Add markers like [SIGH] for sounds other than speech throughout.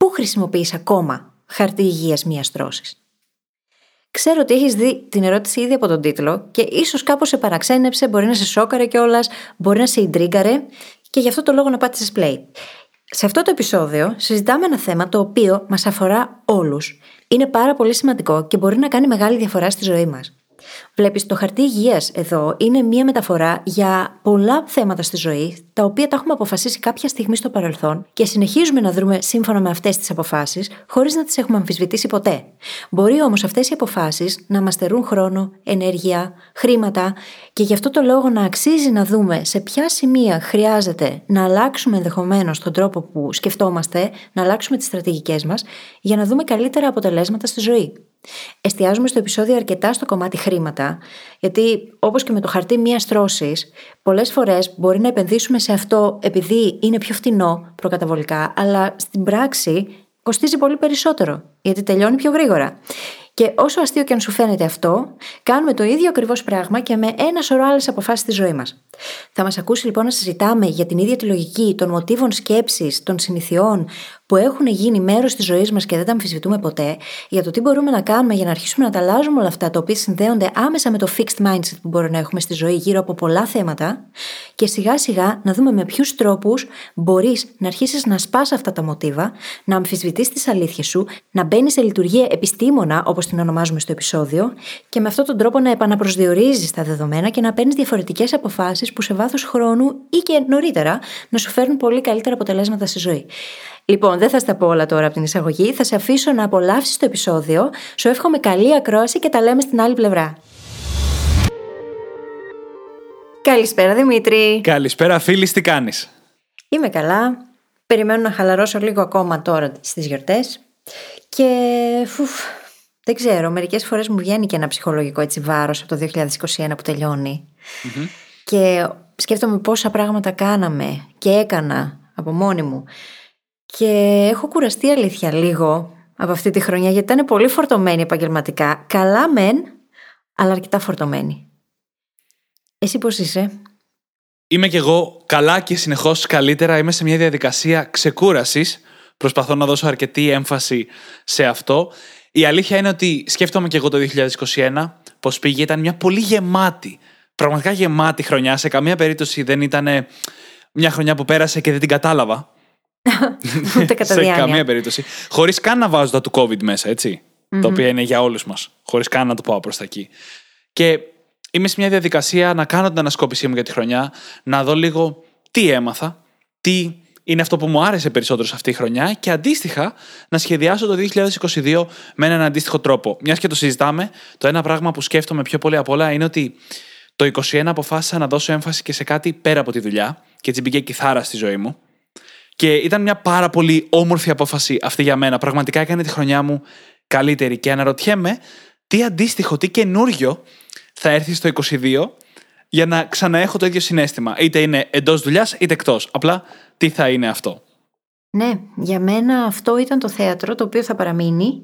Πού χρησιμοποιείς ακόμα χαρτί υγείας μίας τρώσης; Ξέρω ότι έχεις δει την ερώτηση ήδη από τον τίτλο και ίσως κάπως σε παραξένεψε, μπορεί να σε σόκαρε κιόλας, μπορεί να σε ιντρίγκαρε και γι' αυτό το λόγο να πάτησες play. Σε αυτό το επεισόδιο συζητάμε ένα θέμα το οποίο μας αφορά όλους. Είναι πάρα πολύ σημαντικό και μπορεί να κάνει μεγάλη διαφορά στη ζωή μας. Βλέπεις, το χαρτί υγείας εδώ είναι μία μεταφορά για πολλά θέματα στη ζωή, τα οποία τα έχουμε αποφασίσει κάποια στιγμή στο παρελθόν και συνεχίζουμε να δρούμε σύμφωνα με αυτές τις αποφάσεις, χωρίς να τις έχουμε αμφισβητήσει ποτέ. Μπορεί όμως αυτές οι αποφάσεις να μας στερούν χρόνο, ενέργεια, χρήματα και γι' αυτό το λόγο να αξίζει να δούμε σε ποια σημεία χρειάζεται να αλλάξουμε ενδεχομένως τον τρόπο που σκεφτόμαστε, να αλλάξουμε τις στρατηγικές μας για να δούμε καλύτερα αποτελέσματα στη ζωή. Εστιάζουμε στο επεισόδιο αρκετά στο κομμάτι χρήματα, γιατί όπως και με το χαρτί μίας στρώση, πολλές φορές μπορεί να επενδύσουμε σε αυτό επειδή είναι πιο φτηνό προκαταβολικά, αλλά στην πράξη κοστίζει πολύ περισσότερο, γιατί τελειώνει πιο γρήγορα. Και όσο αστείο και αν σου φαίνεται αυτό, κάνουμε το ίδιο ακριβώς πράγμα και με ένα σωρό άλλες αποφάσεις στη ζωή μας. Θα μας ακούσει λοιπόν να συζητάμε για την ίδια τη λογική των μοτίβων σκέψης, των συνηθιών που έχουν γίνει μέρος της ζωής μας και δεν τα αμφισβητούμε ποτέ, για το τι μπορούμε να κάνουμε για να αρχίσουμε να τα αλλάζουμε όλα αυτά τα οποία συνδέονται άμεσα με το fixed mindset που μπορούμε να έχουμε στη ζωή γύρω από πολλά θέματα, και σιγά σιγά να δούμε με ποιους τρόπους μπορείς να αρχίσεις να σπάς αυτά τα μοτίβα, να αμφισβητείς τις αλήθειες σου, να μπαίνεις σε λειτουργία επιστήμονα, όπως την ονομάζουμε στο επεισόδιο, και με αυτόν τον τρόπο να επαναπροσδιορίζεις τα δεδομένα και να παίρνεις διαφορετικές αποφάσεις που σε βάθος χρόνου ή και νωρίτερα να σου φέρουν πολύ καλύτερα αποτελέσματα στη ζωή. Λοιπόν, δεν θα στα πω όλα τώρα από την εισαγωγή. Θα σε αφήσω να απολαύσεις το επεισόδιο. Σου εύχομαι καλή ακρόαση και τα λέμε στην άλλη πλευρά. Καλησπέρα Δημήτρη. Καλησπέρα φίλη, τι κάνεις; Είμαι καλά. Περιμένω να χαλαρώσω λίγο ακόμα τώρα στις γιορτές. Και φουφ, δεν ξέρω, μερικές φορές μου βγαίνει και ένα ψυχολογικό έτσι βάρος από το 2021 που τελειωνει Και σκέφτομαι πόσα πράγματα κάναμε και έκανα από μόνη μου και έχω κουραστεί αλήθεια λίγο από αυτή τη χρονιά γιατί ήταν πολύ φορτωμένη επαγγελματικά. Καλά μεν, αλλά αρκετά φορτωμένη. Εσύ πώς είσαι; Είμαι κι εγώ καλά και συνεχώς καλύτερα. Είμαι σε μια διαδικασία ξεκούρασης. Προσπαθώ να δώσω αρκετή έμφαση σε αυτό. Η αλήθεια είναι ότι σκέφτομαι κι εγώ το 2021 πώς πήγε. Ήταν μια πολύ γεμάτη, πραγματικά γεμάτη χρονιά. Σε καμία περίπτωση δεν ήταν μια χρονιά που πέρασε και δεν την κατάλαβα. [LAUGHS] Ούτε κατά σε καμία περίπτωση. Χωρίς καν να βάζω τα του COVID μέσα, Το οποίο είναι για όλους μας. Χωρίς καν να το πάω προς τα εκεί. Και είμαι σε μια διαδικασία να κάνω την ανασκόπησή μου για τη χρονιά, να δω λίγο τι έμαθα, τι είναι αυτό που μου άρεσε περισσότερο σε αυτή τη χρονιά και αντίστοιχα να σχεδιάσω το 2022 με έναν αντίστοιχο τρόπο. Μιας και το συζητάμε, το ένα πράγμα που σκέφτομαι πιο πολύ απ' όλα είναι ότι το 2021 αποφάσισα να δώσω έμφαση και σε κάτι πέρα από τη δουλειά και έτσι μπήκε κιθάρα στη ζωή μου. Και ήταν μια πάρα πολύ όμορφη απόφαση αυτή για μένα. Πραγματικά έκανε τη χρονιά μου καλύτερη. Και αναρωτιέμαι τι αντίστοιχο, τι καινούριο θα έρθει στο 22 για να ξαναέχω το ίδιο συνέστημα. Είτε είναι εντός δουλειάς είτε εκτός. Απλά τι θα είναι αυτό. Ναι, για μένα αυτό ήταν το θέατρο το οποίο θα παραμείνει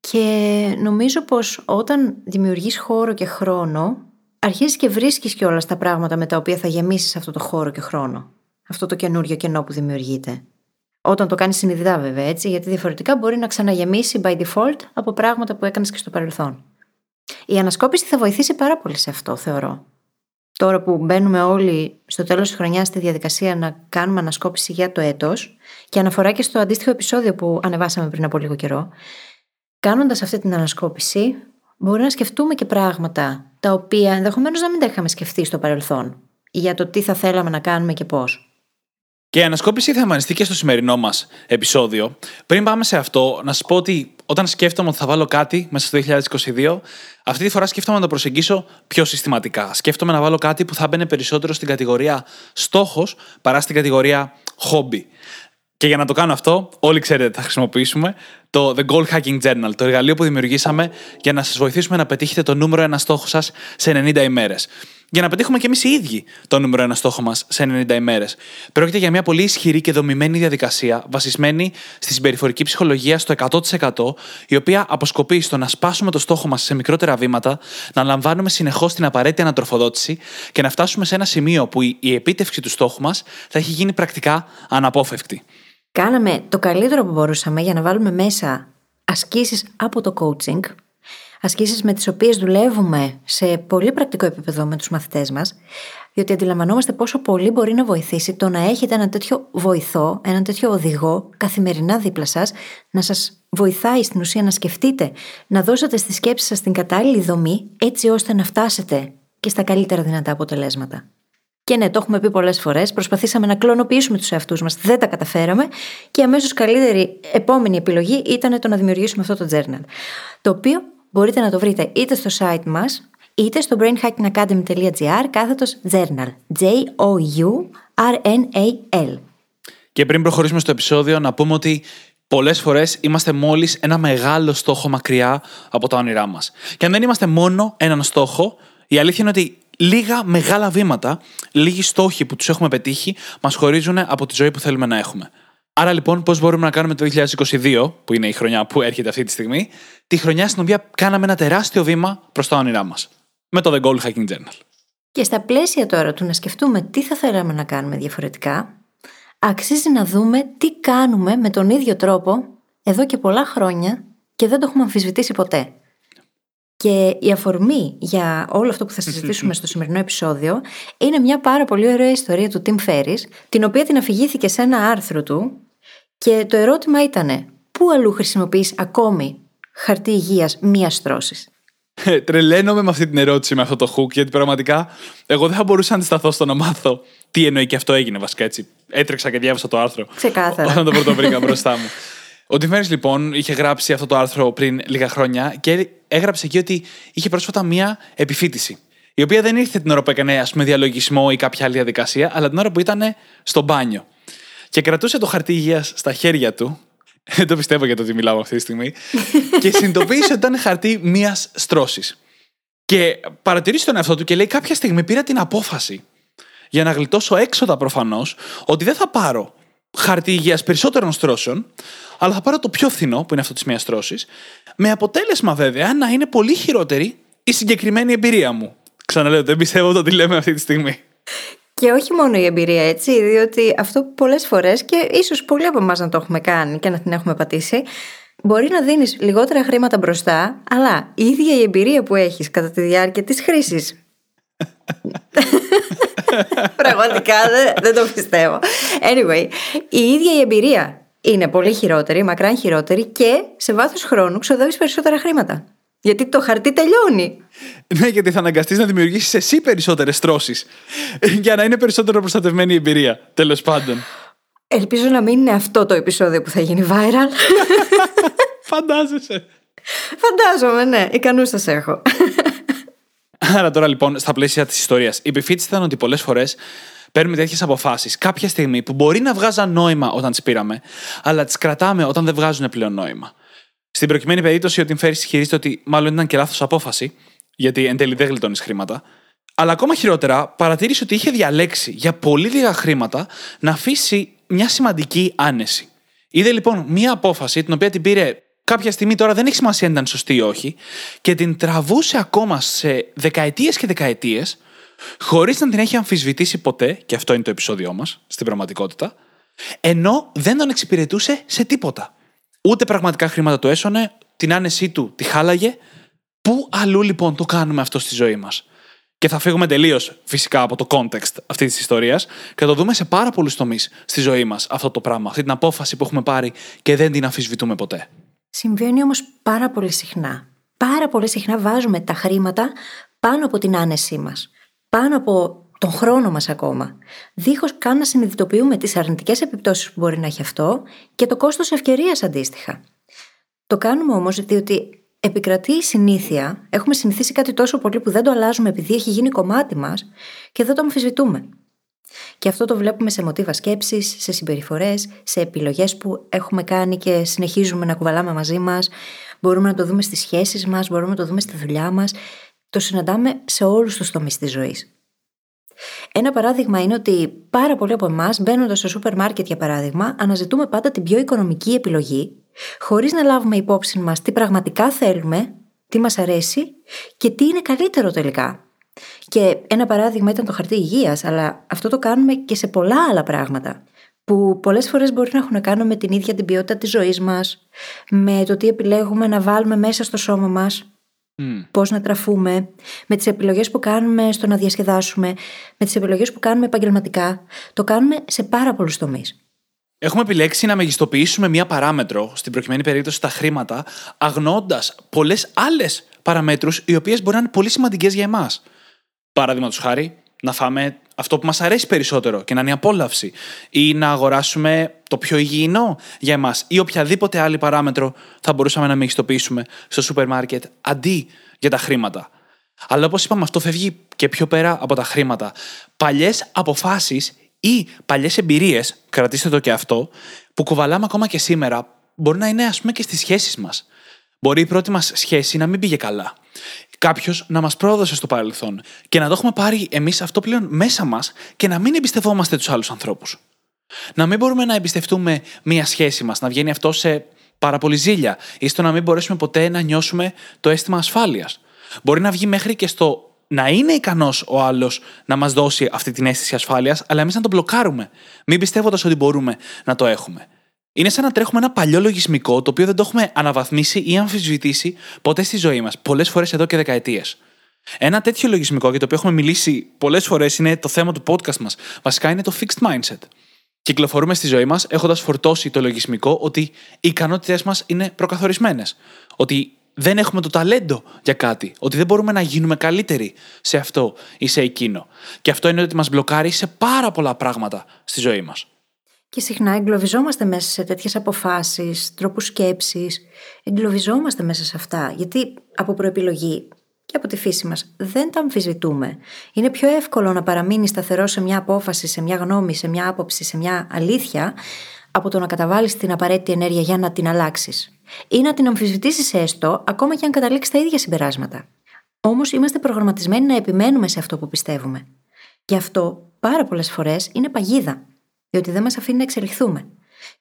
και νομίζω πως όταν δημιουργείς χώρο και χρόνο αρχίζεις και βρίσκεις και όλα τα πράγματα με τα οποία θα γεμίσεις αυτό το χώρο και χρόνο αυτό το καινούριο κενό που δημιουργείται. Όταν το κάνεις συνειδητά, βέβαια, έτσι, γιατί διαφορετικά μπορεί να ξαναγεμίσει by default από πράγματα που έκανες και στο παρελθόν. Η ανασκόπηση θα βοηθήσει πάρα πολύ σε αυτό, θεωρώ. Τώρα που μπαίνουμε όλοι στο τέλος της χρονιάς στη διαδικασία να κάνουμε ανασκόπηση για το έτος και αναφορά και στο αντίστοιχο επεισόδιο που ανεβάσαμε πριν από λίγο καιρό, κάνοντας αυτή την ανασκόπηση, μπορεί να σκεφτούμε και πράγματα τα οποία ενδεχομένως να μην τα είχαμε σκεφτεί στο παρελθόν για το τι θα θέλαμε να κάνουμε και πώς. Και η ανασκόπηση θα εμφανιστεί και στο σημερινό μας επεισόδιο. Πριν πάμε σε αυτό, να σας πω ότι όταν σκέφτομαι ότι θα βάλω κάτι μέσα στο 2022, αυτή τη φορά σκέφτομαι να το προσεγγίσω πιο συστηματικά. Σκέφτομαι να βάλω κάτι που θα μπαίνει περισσότερο στην κατηγορία στόχος παρά στην κατηγορία χόμπι. Και για να το κάνω αυτό, όλοι ξέρετε θα χρησιμοποιήσουμε το The Goal Hacking Journal, το εργαλείο που δημιουργήσαμε για να σας βοηθήσουμε να πετύχετε το νούμερο ένα στόχο σας σε 90 ημέρες για να πετύχουμε και εμείς οι ίδιοι το νούμερο ένα στόχο μας σε 90 ημέρες. Πρόκειται για μια πολύ ισχυρή και δομημένη διαδικασία, βασισμένη στη συμπεριφορική ψυχολογία στο 100%, η οποία αποσκοπεί στο να σπάσουμε το στόχο μας σε μικρότερα βήματα, να λαμβάνουμε συνεχώς την απαραίτητη ανατροφοδότηση και να φτάσουμε σε ένα σημείο που η επίτευξη του στόχου μας θα έχει γίνει πρακτικά αναπόφευκτη. Κάναμε το καλύτερο που μπορούσαμε για να βάλουμε μέσα ασκήσεις από το coaching ασκήσεις με τις οποίες δουλεύουμε σε πολύ πρακτικό επίπεδο με τους μαθητές μας, διότι αντιλαμβανόμαστε πόσο πολύ μπορεί να βοηθήσει το να έχετε ένα τέτοιο βοηθό, ένα τέτοιο οδηγό καθημερινά δίπλα σας, να σας βοηθάει στην ουσία να σκεφτείτε, να δώσετε στη σκέψη σας την κατάλληλη δομή, έτσι ώστε να φτάσετε και στα καλύτερα δυνατά αποτελέσματα. Και ναι, το έχουμε πει πολλές φορές. Προσπαθήσαμε να κλωνοποιήσουμε τους εαυτούς μας, δεν τα καταφέραμε. Και αμέσως καλύτερη επόμενη επιλογή ήταν το να δημιουργήσουμε αυτό το journal. Το οποίο μπορείτε να το βρείτε είτε στο site μας, είτε στο brainhackingacademy.gr κάθετος journal. J-O-U-R-N-A-L. Και πριν προχωρήσουμε στο επεισόδιο, να πούμε ότι πολλές φορές είμαστε μόλις ένα μεγάλο στόχο μακριά από τα όνειρά μας. Και αν δεν είμαστε μόνο έναν στόχο, η αλήθεια είναι ότι λίγα μεγάλα βήματα, λίγοι στόχοι που τους έχουμε πετύχει, μας χωρίζουν από τη ζωή που θέλουμε να έχουμε. Άρα λοιπόν, πώς μπορούμε να κάνουμε το 2022, που είναι η χρονιά που έρχεται αυτή τη στιγμή, τη χρονιά στην οποία κάναμε ένα τεράστιο βήμα προς τα όνειρά μας. Με το The Goal Hacking Journal. Και στα πλαίσια τώρα του να σκεφτούμε τι θα θέλαμε να κάνουμε διαφορετικά, αξίζει να δούμε τι κάνουμε με τον ίδιο τρόπο εδώ και πολλά χρόνια και δεν το έχουμε αμφισβητήσει ποτέ. Και η αφορμή για όλο αυτό που θα συζητήσουμε [LAUGHS] στο σημερινό επεισόδιο είναι μια πάρα πολύ ωραία ιστορία του Tim Ferris, την οποία την αφηγήθηκε σε ένα άρθρο του και το ερώτημα ήταν, πού αλλού χρησιμοποιείς ακόμη χαρτί υγείας μίας στρώσης; Ε, τρελαίνομαι με αυτή την ερώτηση, με αυτό το hook, γιατί πραγματικά εγώ δεν θα μπορούσα να αντισταθώ στο να μάθω τι εννοεί και αυτό έγινε βασικά έτσι. Έτρεξα και διάβασα το άρθρο. Ξεκάθαρα. Όταν το πρώτο βρήκα μπροστά μου. Ο Τιφέρη λοιπόν είχε γράψει αυτό το άρθρο πριν λίγα χρόνια και έγραψε εκεί ότι είχε πρόσφατα μία επιφύτηση. Η οποία δεν ήρθε την ώρα που έκανε ας πούμε, διαλογισμό ή κάποια άλλη διαδικασία, αλλά την ώρα που ήταν στο μπάνιο και κρατούσε το χαρτί υγείας στα χέρια του. Δεν το πιστεύω για το ότι μιλάω αυτή τη στιγμή. [LAUGHS] και συνειδητοποίησε ότι ήταν χαρτί μίας στρώσης. Και παρατηρήσει τον εαυτό του και λέει: Κάποια στιγμή πήρα την απόφαση για να γλιτώσω έξοδα προφανώς ότι δεν θα πάρω χαρτί υγείας περισσότερων στρώσεων, αλλά θα πάρω το πιο φθηνό, που είναι αυτό της μίας στρώσης, με αποτέλεσμα βέβαια να είναι πολύ χειρότερη η συγκεκριμένη εμπειρία μου. Ξαναλέω, δεν πιστεύω το ότι λέμε αυτή τη στιγμή. [LAUGHS] Και όχι μόνο η εμπειρία έτσι, διότι αυτό πολλές φορές και ίσως πολλοί από εμάς να το έχουμε κάνει και να την έχουμε πατήσει, μπορεί να δίνεις λιγότερα χρήματα μπροστά, αλλά η ίδια η εμπειρία που έχεις κατά τη διάρκεια της χρήσης. [LAUGHS] Πραγματικά δεν, δεν το πιστεύω. Anyway, η ίδια η εμπειρία είναι πολύ χειρότερη, μακράν χειρότερη και σε βάθος χρόνου ξοδεύεις περισσότερα χρήματα. Γιατί το χαρτί τελειώνει. [LAUGHS] Ναι, γιατί θα αναγκαστείς να δημιουργήσεις εσύ περισσότερες τρώσεις. [LAUGHS] για να είναι περισσότερο προστατευμένη η εμπειρία. Τέλος πάντων. Ελπίζω να μην είναι αυτό το επεισόδιο που θα γίνει viral. [LAUGHS] Φαντάζεσαι. Φαντάζομαι, ναι. Ικανούς σας έχω. Άρα τώρα λοιπόν, στα πλαίσια της ιστορίας, η επιφύτηση ήταν ότι πολλές φορές παίρνουμε τέτοιες αποφάσεις κάποια στιγμή που μπορεί να βγάζαν νόημα όταν τις πήραμε, αλλά τις κρατάμε όταν δεν βγάζουν πλέον νόημα. Στην προκειμένη περίπτωση, ο Tim Ferriss ισχυρίζεται ότι μάλλον ήταν και λάθος απόφαση, γιατί εν τέλει δεν γλιτώνεις χρήματα. Αλλά ακόμα χειρότερα, παρατήρησε ότι είχε διαλέξει για πολύ λίγα χρήματα να αφήσει μια σημαντική άνεση. Είδε λοιπόν μια απόφαση, την οποία την πήρε κάποια στιγμή τώρα δεν έχει σημασία αν ήταν σωστή ή όχι, και την τραβούσε ακόμα σε δεκαετίες και δεκαετίες, χωρίς να την έχει αμφισβητήσει ποτέ, και αυτό είναι το επεισόδιό μας στην πραγματικότητα, ενώ δεν τον εξυπηρετούσε σε τίποτα. Ούτε πραγματικά χρήματα το έσωνε, την άνεσή του τη χάλαγε. Πού αλλού λοιπόν το κάνουμε αυτό στη ζωή μας; Και θα φύγουμε τελείως φυσικά από το context αυτής της ιστορίας και θα το δούμε σε πάρα πολλούς τομείς στη ζωή μας αυτό το πράγμα, αυτή την απόφαση που έχουμε πάρει και δεν την αμφισβητούμε ποτέ. Συμβαίνει όμως πάρα πολύ συχνά. Πάρα πολύ συχνά βάζουμε τα χρήματα πάνω από την άνεσή μας. Πάνω από τον χρόνο μας ακόμα, δίχως καν να συνειδητοποιούμε τις αρνητικές επιπτώσεις που μπορεί να έχει αυτό και το κόστος ευκαιρίας αντίστοιχα. Το κάνουμε όμως διότι επικρατεί η συνήθεια, έχουμε συνηθίσει κάτι τόσο πολύ που δεν το αλλάζουμε επειδή έχει γίνει κομμάτι μας και δεν το αμφισβητούμε. Και αυτό το βλέπουμε σε μοτίβα σκέψης, σε συμπεριφορές, σε επιλογές που έχουμε κάνει και συνεχίζουμε να κουβαλάμε μαζί μας. Μπορούμε να το δούμε στις σχέσεις μας, μπορούμε να το δούμε στη δουλειά μας. Το συναντάμε σε όλους τους τομείς της ζωής. Ένα παράδειγμα είναι ότι πάρα πολλοί από εμάς, μπαίνοντας στο σούπερ μάρκετ για παράδειγμα, αναζητούμε πάντα την πιο οικονομική επιλογή, χωρίς να λάβουμε υπόψη μας τι πραγματικά θέλουμε, τι μας αρέσει και τι είναι καλύτερο τελικά. Και ένα παράδειγμα ήταν το χαρτί υγείας, αλλά αυτό το κάνουμε και σε πολλά άλλα πράγματα. Που πολλές φορές μπορεί να έχουν να κάνουν με την ίδια την ποιότητα της ζωής μας, με το τι επιλέγουμε να βάλουμε μέσα στο σώμα μας, Mm. Πώς να τραφούμε, με τις επιλογές που κάνουμε στο να διασκεδάσουμε, με τις επιλογές που κάνουμε επαγγελματικά. Το κάνουμε σε πάρα πολλούς τομείς. Έχουμε επιλέξει να μεγιστοποιήσουμε μία παράμετρο, στην προκειμένη περίπτωση τα χρήματα, αγνώντας πολλές άλλες παραμέτρους, οι οποίες μπορεί να είναι πολύ σημαντικές για εμάς. Παραδείγματος χάρη, να φάμε αυτό που μας αρέσει περισσότερο και να είναι η απόλαυση, ή να αγοράσουμε το πιο υγιεινό για εμάς, ή οποιαδήποτε άλλη παράμετρο θα μπορούσαμε να μεγιστοποιήσουμε στο σούπερ μάρκετ αντί για τα χρήματα. Αλλά όπως είπαμε, αυτό φεύγει και πιο πέρα από τα χρήματα. Παλιές αποφάσεις ή παλιές εμπειρίες, κρατήστε το και αυτό, που κουβαλάμε ακόμα και σήμερα, μπορεί να είναι ας πούμε και στις σχέσεις μας. Μπορεί η πρώτη μας σχέση να μην πήγε καλά κάποιος να μας πρόδωσε στο παρελθόν και να το έχουμε πάρει εμείς αυτό πλέον μέσα μας και να μην εμπιστευόμαστε τους άλλους ανθρώπους. Να μην μπορούμε να εμπιστευτούμε μία σχέση μας, να βγαίνει αυτό σε πάρα πολύ ζήλια ή στο να μην μπορέσουμε ποτέ να νιώσουμε το αίσθημα ασφάλειας. Μπορεί να βγει μέχρι και στο να είναι ικανός ο άλλος να μας δώσει αυτή την αίσθηση ασφάλειας, αλλά εμείς να το μπλοκάρουμε, μην πιστεύοντας ότι μπορούμε να το έχουμε. Είναι σαν να τρέχουμε ένα παλιό λογισμικό το οποίο δεν το έχουμε αναβαθμίσει ή αμφισβητήσει ποτέ στη ζωή μας, πολλές φορές εδώ και δεκαετίες. Ένα τέτοιο λογισμικό για το οποίο έχουμε μιλήσει πολλές φορές είναι το θέμα του podcast μας. Βασικά είναι το fixed mindset. Κυκλοφορούμε στη ζωή μας έχοντας φορτώσει το λογισμικό ότι οι ικανότητέ μας είναι προκαθορισμένες. Ότι δεν έχουμε το ταλέντο για κάτι. Ότι δεν μπορούμε να γίνουμε καλύτεροι σε αυτό ή σε εκείνο. Και αυτό είναι ότι μας μπλοκάρει σε πάρα πολλά πράγματα στη ζωή μας. Και συχνά εγκλωβιζόμαστε μέσα σε τέτοιες αποφάσεις, τρόπους σκέψης. Εγκλωβιζόμαστε μέσα σε αυτά. Γιατί από προεπιλογή και από τη φύση μας δεν τα αμφισβητούμε. Είναι πιο εύκολο να παραμείνει σταθερός σε μια απόφαση, σε μια γνώμη, σε μια άποψη, σε μια αλήθεια, από το να καταβάλεις την απαραίτητη ενέργεια για να την αλλάξεις. Ή να την αμφισβητήσεις έστω, ακόμα και αν καταλήξεις τα ίδια συμπεράσματα. Όμως είμαστε προγραμματισμένοι να επιμένουμε σε αυτό που πιστεύουμε. Γι' αυτό πάρα πολλές φορές είναι παγίδα διότι δεν μας αφήνει να εξελιχθούμε.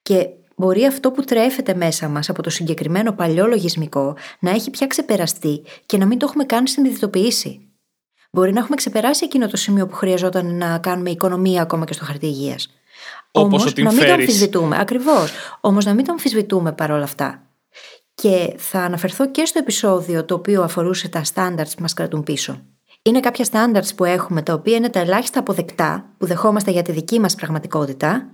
Και μπορεί αυτό που τρέφεται μέσα μας από το συγκεκριμένο παλιό λογισμικό να έχει πια ξεπεραστεί και να μην το έχουμε καν συνειδητοποιήσει. Μπορεί να έχουμε ξεπεράσει εκείνο το σημείο που χρειαζόταν να κάνουμε οικονομία ακόμα και στο χαρτί υγεία. Όμως να μην το αμφισβητούμε. Ακριβώς. Όμως να μην το αμφισβητούμε παρόλα αυτά. Και θα αναφερθώ και στο επεισόδιο το οποίο αφορούσε τα standards που μας κρατούν πίσω. Είναι κάποια standards που έχουμε, τα οποία είναι τα ελάχιστα αποδεκτά, που δεχόμαστε για τη δική μας πραγματικότητα,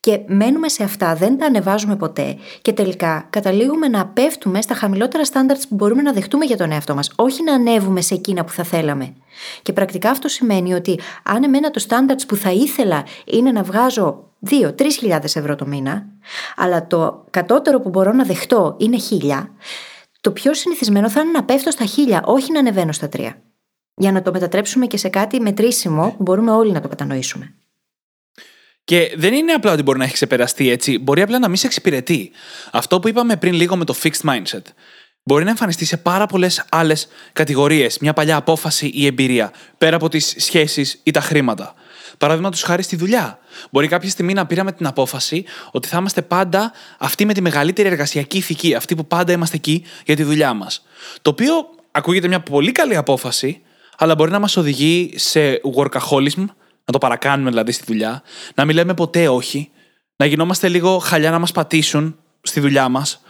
και μένουμε σε αυτά, δεν τα ανεβάζουμε ποτέ και τελικά καταλήγουμε να πέφτουμε στα χαμηλότερα standards που μπορούμε να δεχτούμε για τον εαυτό μας, όχι να ανέβουμε σε εκείνα που θα θέλαμε. Και πρακτικά αυτό σημαίνει ότι αν εμένα το standards που θα ήθελα είναι να βγάζω 2-3 χιλιάδες ευρώ το μήνα, αλλά το κατώτερο που μπορώ να δεχτώ είναι 1000, το πιο συνηθισμένο θα είναι να πέφτω στα 1000, όχι να ανεβαίνω στα 3 για να το μετατρέψουμε και σε κάτι μετρήσιμο που μπορούμε όλοι να το κατανοήσουμε. Και δεν είναι απλά ότι μπορεί να έχει ξεπεραστεί έτσι, μπορεί απλά να μην σε εξυπηρετεί. Αυτό που είπαμε πριν λίγο με το fixed mindset. Μπορεί να εμφανιστεί σε πάρα πολλές άλλες κατηγορίες, μια παλιά απόφαση ή εμπειρία, πέρα από τις σχέσεις ή τα χρήματα. Παραδείγματος χάρη στη δουλειά. Μπορεί κάποια στιγμή να πήραμε την απόφαση ότι θα είμαστε πάντα αυτοί με τη μεγαλύτερη εργασιακή ηθική, αυτοί που πάντα είμαστε εκεί για τη δουλειά μας. Το οποίο ακούγεται μια πολύ καλή απόφαση, αλλά μπορεί να μας οδηγεί σε workaholism, να το παρακάνουμε δηλαδή στη δουλειά, να μην λέμε ποτέ όχι, να γινόμαστε λίγο χαλιά να μας πατήσουν στη δουλειά μας.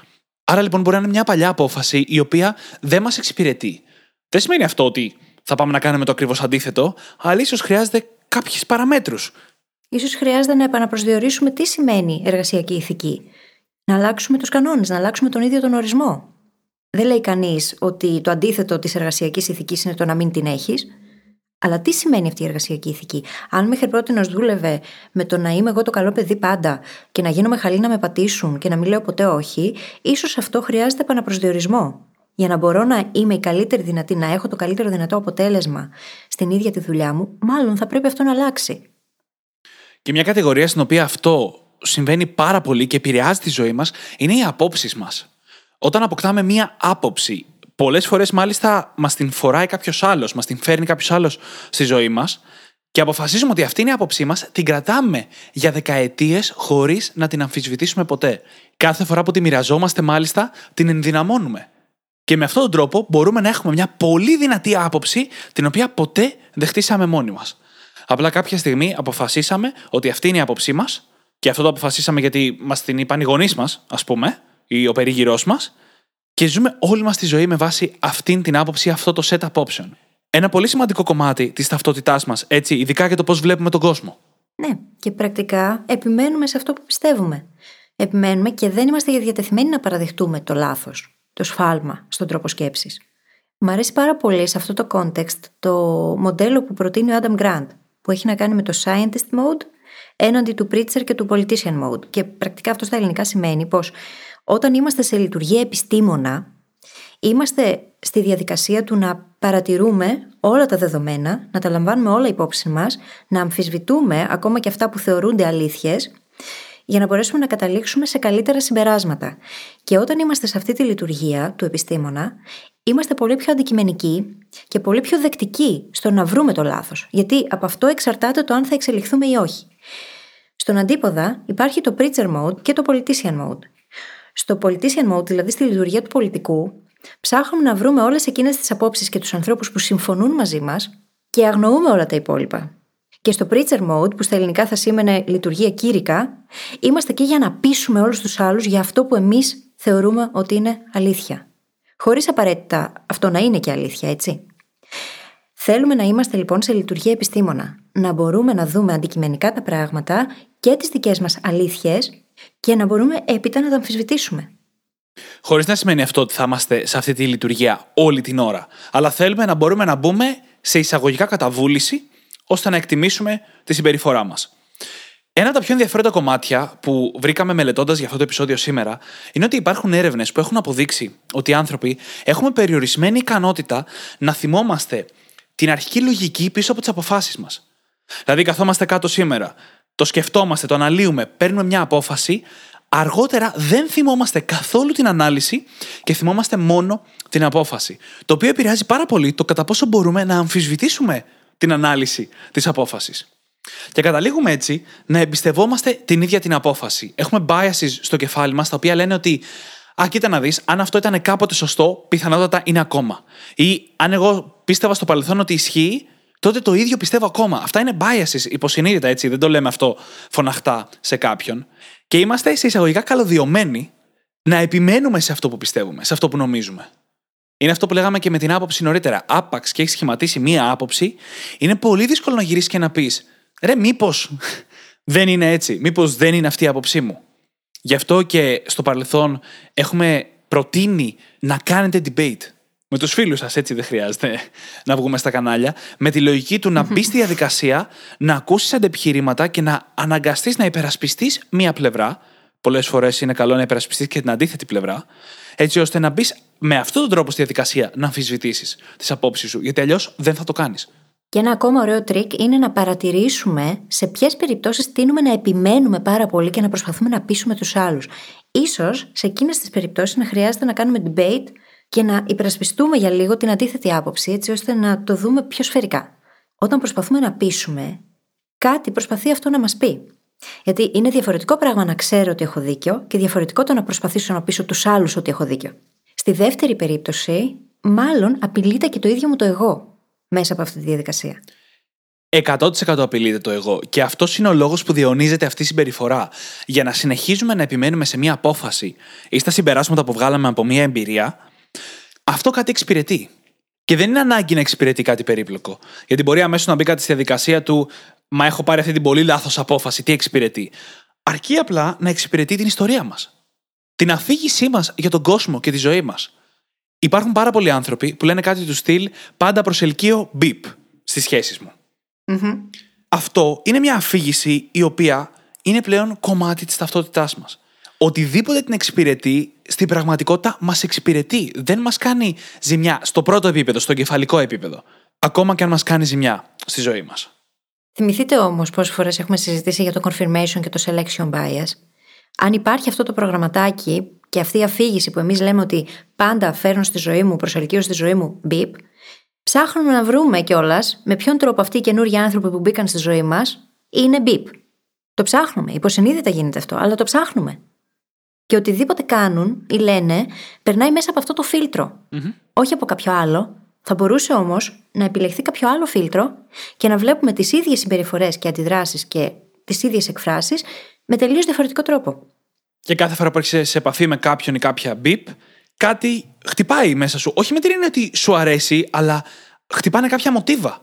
Άρα λοιπόν μπορεί να είναι μια παλιά απόφαση η οποία δεν μας εξυπηρετεί. Δεν σημαίνει αυτό ότι θα πάμε να κάνουμε το ακριβώς αντίθετο, αλλά ίσως χρειάζεται κάποιες παραμέτρους. Ίσως χρειάζεται να επαναπροσδιορίσουμε τι σημαίνει εργασιακή ηθική. Να αλλάξουμε τους κανόνες, να αλλάξουμε τον ίδιο τον ορισμό. Δεν λέει κανείς ότι το αντίθετο της εργασιακής ηθικής είναι το να μην την έχεις. Αλλά τι σημαίνει αυτή η εργασιακή ηθική; Αν μέχρι πρώτη να δούλευε με το να είμαι εγώ το καλό παιδί πάντα και να γίνομαι χαλή να με πατήσουν και να μην λέω ποτέ όχι, ίσως αυτό χρειάζεται επαναπροσδιορισμό. Για να μπορώ να είμαι η καλύτερη δυνατή, να έχω το καλύτερο δυνατό αποτέλεσμα στην ίδια τη δουλειά μου, μάλλον θα πρέπει αυτό να αλλάξει. Και μια κατηγορία στην οποία αυτό συμβαίνει πάρα πολύ και επηρεάζει τη ζωή μας είναι οι απόψεις μας. Όταν αποκτάμε μία άποψη, πολλές φορές μάλιστα μας την φοράει κάποιος άλλος, μας την φέρνει κάποιος άλλος στη ζωή μας και αποφασίζουμε ότι αυτή είναι η άποψή μας, την κρατάμε για δεκαετίες χωρίς να την αμφισβητήσουμε ποτέ. Κάθε φορά που τη μοιραζόμαστε, μάλιστα, την ενδυναμώνουμε. Και με αυτόν τον τρόπο μπορούμε να έχουμε μια πολύ δυνατή άποψη, την οποία ποτέ δεν χτίσαμε μόνοι μας. Απλά κάποια στιγμή αποφασίσαμε ότι αυτή είναι η άποψή μας, και αυτό το αποφασίσαμε γιατί μας την είπαν οι γονείς μας, ας πούμε, ή ο περίγυρός μας, και ζούμε όλη μας τη ζωή με βάση αυτήν την άποψη, αυτό το set απόψεων. Ένα πολύ σημαντικό κομμάτι της ταυτότητάς μας, έτσι, ειδικά για το πώς βλέπουμε τον κόσμο. Ναι, και πρακτικά επιμένουμε σε αυτό που πιστεύουμε. Επιμένουμε και δεν είμαστε διατεθειμένοι να παραδεχτούμε το λάθος, το σφάλμα στον τρόπο σκέψης. Μ' αρέσει πάρα πολύ σε αυτό το context το μοντέλο που προτείνει ο Adam Grant, που έχει να κάνει με το scientist mode έναντι του preacher και του politician mode. Και πρακτικά αυτό στα ελληνικά σημαίνει πως όταν είμαστε σε λειτουργία επιστήμονα, είμαστε στη διαδικασία του να παρατηρούμε όλα τα δεδομένα, να τα λαμβάνουμε όλα υπόψη μας, να αμφισβητούμε ακόμα και αυτά που θεωρούνται αλήθειες, για να μπορέσουμε να καταλήξουμε σε καλύτερα συμπεράσματα. Και όταν είμαστε σε αυτή τη λειτουργία του επιστήμονα, είμαστε πολύ πιο αντικειμενικοί και πολύ πιο δεκτικοί στο να βρούμε το λάθος. Γιατί από αυτό εξαρτάται το αν θα εξελιχθούμε ή όχι. Στον αντίποδα υπάρχει το preacher mode και το politician mode. Στο politician mode, δηλαδή στη λειτουργία του πολιτικού, ψάχνουμε να βρούμε όλες εκείνες τις απόψεις και τους ανθρώπους που συμφωνούν μαζί μας και αγνοούμε όλα τα υπόλοιπα. Και στο preacher mode, που στα ελληνικά θα σήμαινε λειτουργία κήρυκα, είμαστε εκεί για να πείσουμε όλους τους άλλους για αυτό που εμείς θεωρούμε ότι είναι αλήθεια. Χωρίς απαραίτητα αυτό να είναι και αλήθεια, έτσι. Θέλουμε να είμαστε λοιπόν σε λειτουργία επιστήμονα. Να μπορούμε να δούμε αντικειμενικά τα πράγματα και τις δικές μας αλήθειες και να μπορούμε έπειτα να τα αμφισβητήσουμε. Χωρίς να σημαίνει αυτό ότι θα είμαστε σε αυτή τη λειτουργία όλη την ώρα. Αλλά θέλουμε να μπορούμε να μπούμε σε εισαγωγικά καταβούληση ώστε να εκτιμήσουμε τη συμπεριφορά μας. Ένα από τα πιο ενδιαφέροντα κομμάτια που βρήκαμε μελετώντας για αυτό το επεισόδιο σήμερα είναι ότι υπάρχουν έρευνες που έχουν αποδείξει ότι οι άνθρωποι έχουμε περιορισμένη ικανότητα να θυμόμαστε την αρχική λογική πίσω από τις αποφάσεις μας. Δηλαδή, καθόμαστε κάτω σήμερα, το σκεφτόμαστε, το αναλύουμε, παίρνουμε μια απόφαση, αργότερα δεν θυμόμαστε καθόλου την ανάλυση και θυμόμαστε μόνο την απόφαση. Το οποίο επηρεάζει πάρα πολύ το κατά πόσο μπορούμε να αμφισβητήσουμε την ανάλυση της απόφασης. Και καταλήγουμε έτσι να εμπιστευόμαστε την ίδια την απόφαση. Έχουμε biases στο κεφάλι μας τα οποία λένε ότι Α, κοίτα να δεις, αν αυτό ήταν κάποτε σωστό, πιθανότατα είναι ακόμα. Ή αν εγώ πίστευα στο παρελθόν ότι ισχύει, τότε το ίδιο πιστεύω ακόμα. Αυτά είναι biases, υποσυνείδητα έτσι, δεν το λέμε αυτό φωναχτά σε κάποιον. Και είμαστε σε εισαγωγικά καλωδιωμένοι να επιμένουμε σε αυτό που πιστεύουμε, σε αυτό που νομίζουμε. Είναι αυτό που λέγαμε και με την άποψη νωρίτερα. Άπαξ και έχεις σχηματίσει μία άποψη, είναι πολύ δύσκολο να γυρίσεις και να πεις: Ρε, μήπως δεν είναι έτσι, μήπως δεν είναι αυτή η άποψή μου. Γι' αυτό και στο παρελθόν έχουμε προτείνει να κάνετε debate με τους φίλους σας, έτσι δεν χρειάζεται να βγούμε στα κανάλια, με τη λογική του να μπεις στη διαδικασία, να ακούσεις αντεπιχειρήματα και να αναγκαστείς να υπερασπιστείς μία πλευρά. Πολλές φορές είναι καλό να υπερασπιστείς και την αντίθετη πλευρά, έτσι ώστε να μπεις με αυτόν τον τρόπο στη διαδικασία να αμφισβητήσεις τις απόψεις σου, γιατί αλλιώς δεν θα το κάνεις. Και ένα ακόμα ωραίο τρικ είναι να παρατηρήσουμε σε ποιες περιπτώσεις τείνουμε να επιμένουμε πάρα πολύ και να προσπαθούμε να πείσουμε τους άλλους. Ίσως σε εκείνες τις περιπτώσεις να χρειάζεται να κάνουμε debate και να υπερασπιστούμε για λίγο την αντίθετη άποψη, έτσι ώστε να το δούμε πιο σφαιρικά. Όταν προσπαθούμε να πείσουμε, κάτι προσπαθεί αυτό να μας πει. Γιατί είναι διαφορετικό πράγμα να ξέρω ότι έχω δίκιο και διαφορετικό το να προσπαθήσω να πείσω τους άλλους ότι έχω δίκιο. Στη δεύτερη περίπτωση, μάλλον απειλείται και το ίδιο μου το εγώ μέσα από αυτή τη διαδικασία. 100% απειλείται το εγώ. Και αυτός είναι ο λόγος που διονύζεται αυτή η συμπεριφορά. Για να συνεχίζουμε να επιμένουμε σε μια απόφαση ή στα συμπεράσματα που βγάλαμε από μια εμπειρία, αυτό κάτι εξυπηρετεί. Και δεν είναι ανάγκη να εξυπηρετεί κάτι περίπλοκο. Γιατί μπορεί αμέσως να μπει κάτι στη διαδικασία του, Μα έχω πάρει αυτή την πολύ λάθος απόφαση. Τι εξυπηρετεί. Αρκεί απλά να εξυπηρετεί την ιστορία μας. Την αφήγησή μας για τον κόσμο και τη ζωή μας. Υπάρχουν πάρα πολλοί άνθρωποι που λένε κάτι του στυλ πάντα προσελκύω μπιπ στις σχέσεις μου. Αυτό είναι μια αφήγηση η οποία είναι πλέον κομμάτι της ταυτότητάς μας. Οτιδήποτε την εξυπηρετεί, στην πραγματικότητα μας εξυπηρετεί. Δεν μας κάνει ζημιά στο πρώτο επίπεδο, στο κεφαλικό επίπεδο. Ακόμα και αν μας κάνει ζημιά στη ζωή μας. Θυμηθείτε όμως πόσες φορές έχουμε συζητήσει για το confirmation και το selection bias. Αν υπάρχει αυτό το προγραμματάκι και αυτή η αφήγηση που εμείς λέμε ότι πάντα φέρνω στη ζωή μου, προσελκύω στη ζωή μου, beep, ψάχνουμε να βρούμε κιόλας με ποιον τρόπο αυτοί οι καινούργιοι άνθρωποι που μπήκαν στη ζωή μας είναι beep. Το ψάχνουμε. Υποσυνείδητα γίνεται αυτό, αλλά το ψάχνουμε. Και οτιδήποτε κάνουν ή λένε περνάει μέσα από αυτό το φιλτρο Όχι από κάποιο άλλο. Θα μπορούσε όμως να επιλεχθεί κάποιο άλλο φίλτρο και να βλέπουμε τις ίδιες συμπεριφορές και αντιδράσεις και τις ίδιες εκφράσεις με τελείως διαφορετικό τρόπο. Και κάθε φορά που έρχεσαι σε επαφή με κάποιον ή κάποια μπιπ, κάτι χτυπάει μέσα σου. Όχι με την έννοια ότι σου αρέσει, αλλά χτυπάνε κάποια μοτίβα.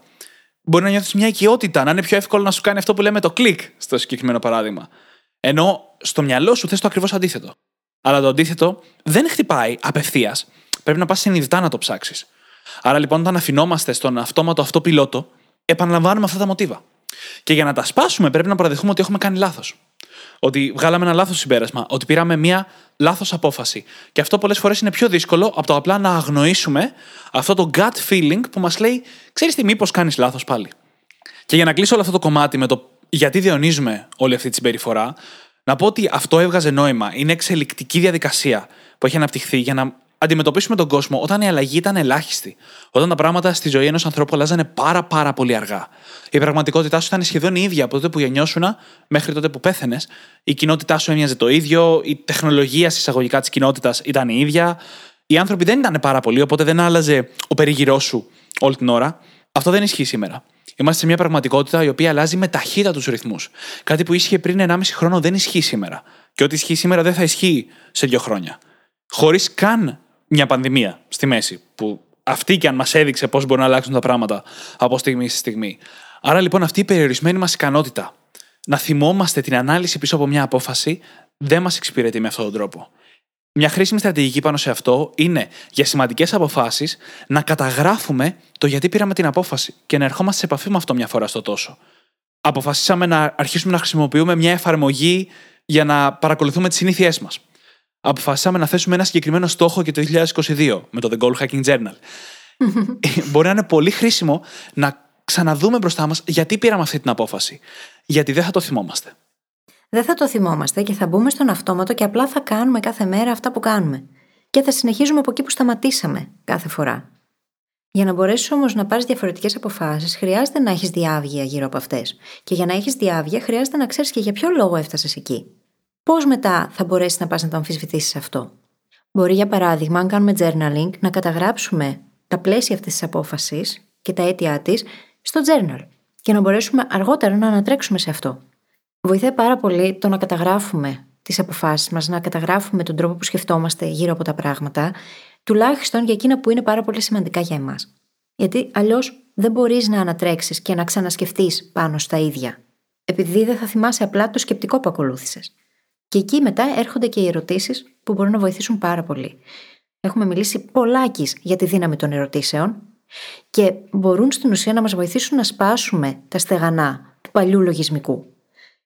Μπορεί να νιώθεις μια οικειότητα, να είναι πιο εύκολο να σου κάνει αυτό που λέμε το κλικ, στο συγκεκριμένο παράδειγμα. Ενώ στο μυαλό σου θες το ακριβώς αντίθετο. Αλλά το αντίθετο δεν χτυπάει απευθείας. Πρέπει να πας συνειδητά να το ψάξεις. Άρα λοιπόν, όταν αφινόμαστε στον αυτόματο αυτό πιλότο, επαναλαμβάνουμε αυτά τα μοτίβα. Και για να τα σπάσουμε, πρέπει να παραδεχούμε ότι έχουμε κάνει λάθος. Ότι βγάλαμε ένα λάθος συμπέρασμα, ότι πήραμε μία λάθος απόφαση. Και αυτό πολλές φορές είναι πιο δύσκολο από το απλά να αγνοήσουμε αυτό το gut feeling που μας λέει, ξέρεις τι, μήπως κάνεις λάθος πάλι. Και για να κλείσω όλο αυτό το κομμάτι με το γιατί διονύζουμε όλη αυτή τη συμπεριφορά, να πω ότι αυτό έβγαζε νόημα. Είναι εξελικτική διαδικασία που έχει αναπτυχθεί για να αντιμετωπίσουμε τον κόσμο όταν η αλλαγή ήταν ελάχιστη. Όταν τα πράγματα στη ζωή ενός ανθρώπου αλλάζανε πάρα πάρα πολύ αργά. Η πραγματικότητά σου ήταν σχεδόν η ίδια από τότε που γεννιώσουν μέχρι τότε που πέθανε. Η κοινότητά σου έμοιαζε το ίδιο, η τεχνολογία συσσαγωγικά της κοινότητας ήταν η ίδια. Οι άνθρωποι δεν ήταν πάρα πολλοί, οπότε δεν άλλαζε ο περίγυρός σου όλη την ώρα. Αυτό δεν ισχύει σήμερα. Είμαστε σε μια πραγματικότητα η οποία αλλάζει με ταχύτητα τους ρυθμούς. Κάτι που ίσχυε πριν 1,5 χρόνο δεν ισχύει σήμερα. Και ό,τι ισχύει σήμερα δεν θα ισχύει σε δύο χρόνια. Χωρίς καν μια πανδημία στη μέση, που αυτή και αν μας έδειξε πώς μπορούν να αλλάξουν τα πράγματα από στιγμή σε στιγμή. Άρα λοιπόν αυτή η περιορισμένη μας ικανότητα να θυμόμαστε την ανάλυση πίσω από μια απόφαση δεν μας εξυπηρετεί με αυτόν τον τρόπο. Μια χρήσιμη στρατηγική πάνω σε αυτό είναι για σημαντικές αποφάσεις να καταγράφουμε το γιατί πήραμε την απόφαση και να ερχόμαστε σε επαφή με αυτό μια φορά στο τόσο. Αποφασίσαμε να αρχίσουμε να χρησιμοποιούμε μια εφαρμογή για να παρακολουθούμε τις συνήθειές μας αποφασίσαμε να θέσουμε ένα συγκεκριμένο στόχο για το 2022 με το The Goal Hacking Journal. [LAUGHS] Μπορεί να είναι πολύ χρήσιμο να ξαναδούμε μπροστά μας γιατί πήραμε αυτή την απόφαση. Γιατί δεν θα το θυμόμαστε. Δεν θα το θυμόμαστε και θα μπούμε στον αυτόματο και απλά θα κάνουμε κάθε μέρα αυτά που κάνουμε. Και θα συνεχίζουμε από εκεί που σταματήσαμε κάθε φορά. Για να μπορέσεις όμως να πάρεις διαφορετικές αποφάσεις, χρειάζεται να έχεις διάβγεια γύρω από αυτές. Και για να έχεις διάβγεια, χρειάζεται να ξέρεις και για ποιο λόγο έφτασες εκεί πώς μετά θα μπορέσεις να πας να το αμφισβητήσεις αυτό. Μπορεί, για παράδειγμα, αν κάνουμε journaling, να καταγράψουμε τα πλαίσια αυτής της απόφασης και τα αίτια της στο journal και να μπορέσουμε αργότερα να ανατρέξουμε σε αυτό. Βοηθάει πάρα πολύ το να καταγράφουμε τις αποφάσεις μας, να καταγράφουμε τον τρόπο που σκεφτόμαστε γύρω από τα πράγματα, τουλάχιστον για εκείνα που είναι πάρα πολύ σημαντικά για εμάς. Γιατί αλλιώς δεν μπορείς να ανατρέξεις και να ξανασκεφτείς πάνω στα ίδια. Επειδή δεν θα θυμάσαι απλά το σκεπτικό που ακολούθησες. Και εκεί μετά έρχονται και οι ερωτήσεις που μπορούν να βοηθήσουν πάρα πολύ. Έχουμε μιλήσει πολλάκις για τη δύναμη των ερωτήσεων και μπορούν στην ουσία να μας βοηθήσουν να σπάσουμε τα στεγανά του παλιού λογισμικού.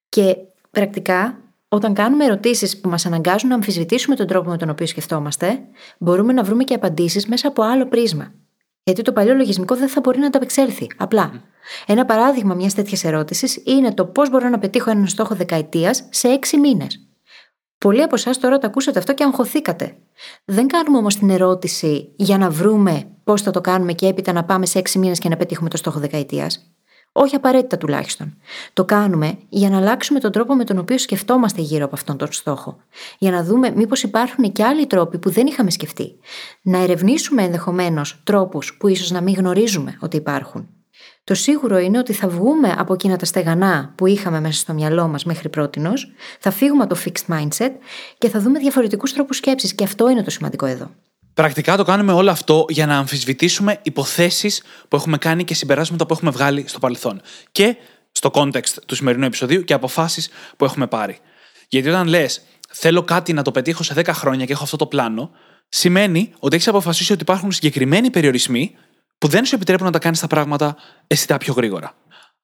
Και πρακτικά, όταν κάνουμε ερωτήσεις που μας αναγκάζουν να αμφισβητήσουμε τον τρόπο με τον οποίο σκεφτόμαστε, μπορούμε να βρούμε και απαντήσεις μέσα από άλλο πρίσμα. Γιατί το παλιό λογισμικό δεν θα μπορεί να ανταπεξέλθει. Απλά. Ένα παράδειγμα μιας τέτοιας ερώτησης είναι το πώς μπορώ να πετύχω έναν στόχο δεκαετίας σε έξι μήνες. Πολλοί από εσάς τώρα το ακούσατε αυτό και αγχωθήκατε. Δεν κάνουμε όμως την ερώτηση για να βρούμε πώς θα το κάνουμε και έπειτα να πάμε σε έξι μήνες και να πετύχουμε το στόχο δεκαετίας. Όχι απαραίτητα τουλάχιστον. Το κάνουμε για να αλλάξουμε τον τρόπο με τον οποίο σκεφτόμαστε γύρω από αυτόν τον στόχο. Για να δούμε μήπως υπάρχουν και άλλοι τρόποι που δεν είχαμε σκεφτεί. Να ερευνήσουμε ενδεχομένως τρόπους που ίσως να μην γνωρίζουμε ότι υπάρχουν. Το σίγουρο είναι ότι θα βγούμε από εκείνα τα στεγανά που είχαμε μέσα στο μυαλό μας μέχρι πρώτη, θα φύγουμε από το fixed mindset και θα δούμε διαφορετικούς τρόπους σκέψης. Και αυτό είναι το σημαντικό εδώ. Πρακτικά το κάνουμε όλο αυτό για να αμφισβητήσουμε υποθέσεις που έχουμε κάνει και συμπεράσματα που έχουμε βγάλει στο παρελθόν. Και στο context του σημερινού επεισοδίου και αποφάσεις που έχουμε πάρει. Γιατί όταν λες, θέλω κάτι να το πετύχω σε 10 χρόνια και έχω αυτό το πλάνο, σημαίνει ότι έχεις αποφασίσει ότι υπάρχουν συγκεκριμένοι περιορισμοί που δεν σου επιτρέπουν να τα κάνεις τα πράγματα αισθητά πιο γρήγορα.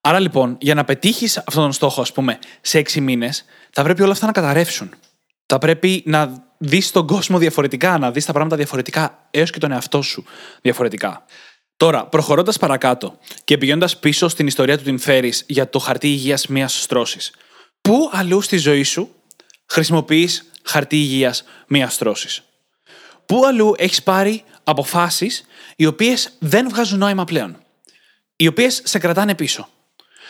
Άρα λοιπόν, για να πετύχεις αυτόν τον στόχο, ας πούμε, σε έξι μήνες, θα πρέπει όλα αυτά να καταρρεύσουν. Θα πρέπει να δεις τον κόσμο διαφορετικά, να δεις τα πράγματα διαφορετικά, έως και τον εαυτό σου διαφορετικά. Τώρα, προχωρώντας παρακάτω και πηγαίνοντας πίσω στην ιστορία του Tim Ferriss για το χαρτί υγείας μία στρώσης. Πού αλλού στη ζωή σου χρησιμοποιείς χαρτί υγείας μία στρώσης; Πού αλλού έχεις πάρει αποφάσεις οι οποίες δεν βγάζουν νόημα πλέον; Οι οποίες σε κρατάνε πίσω;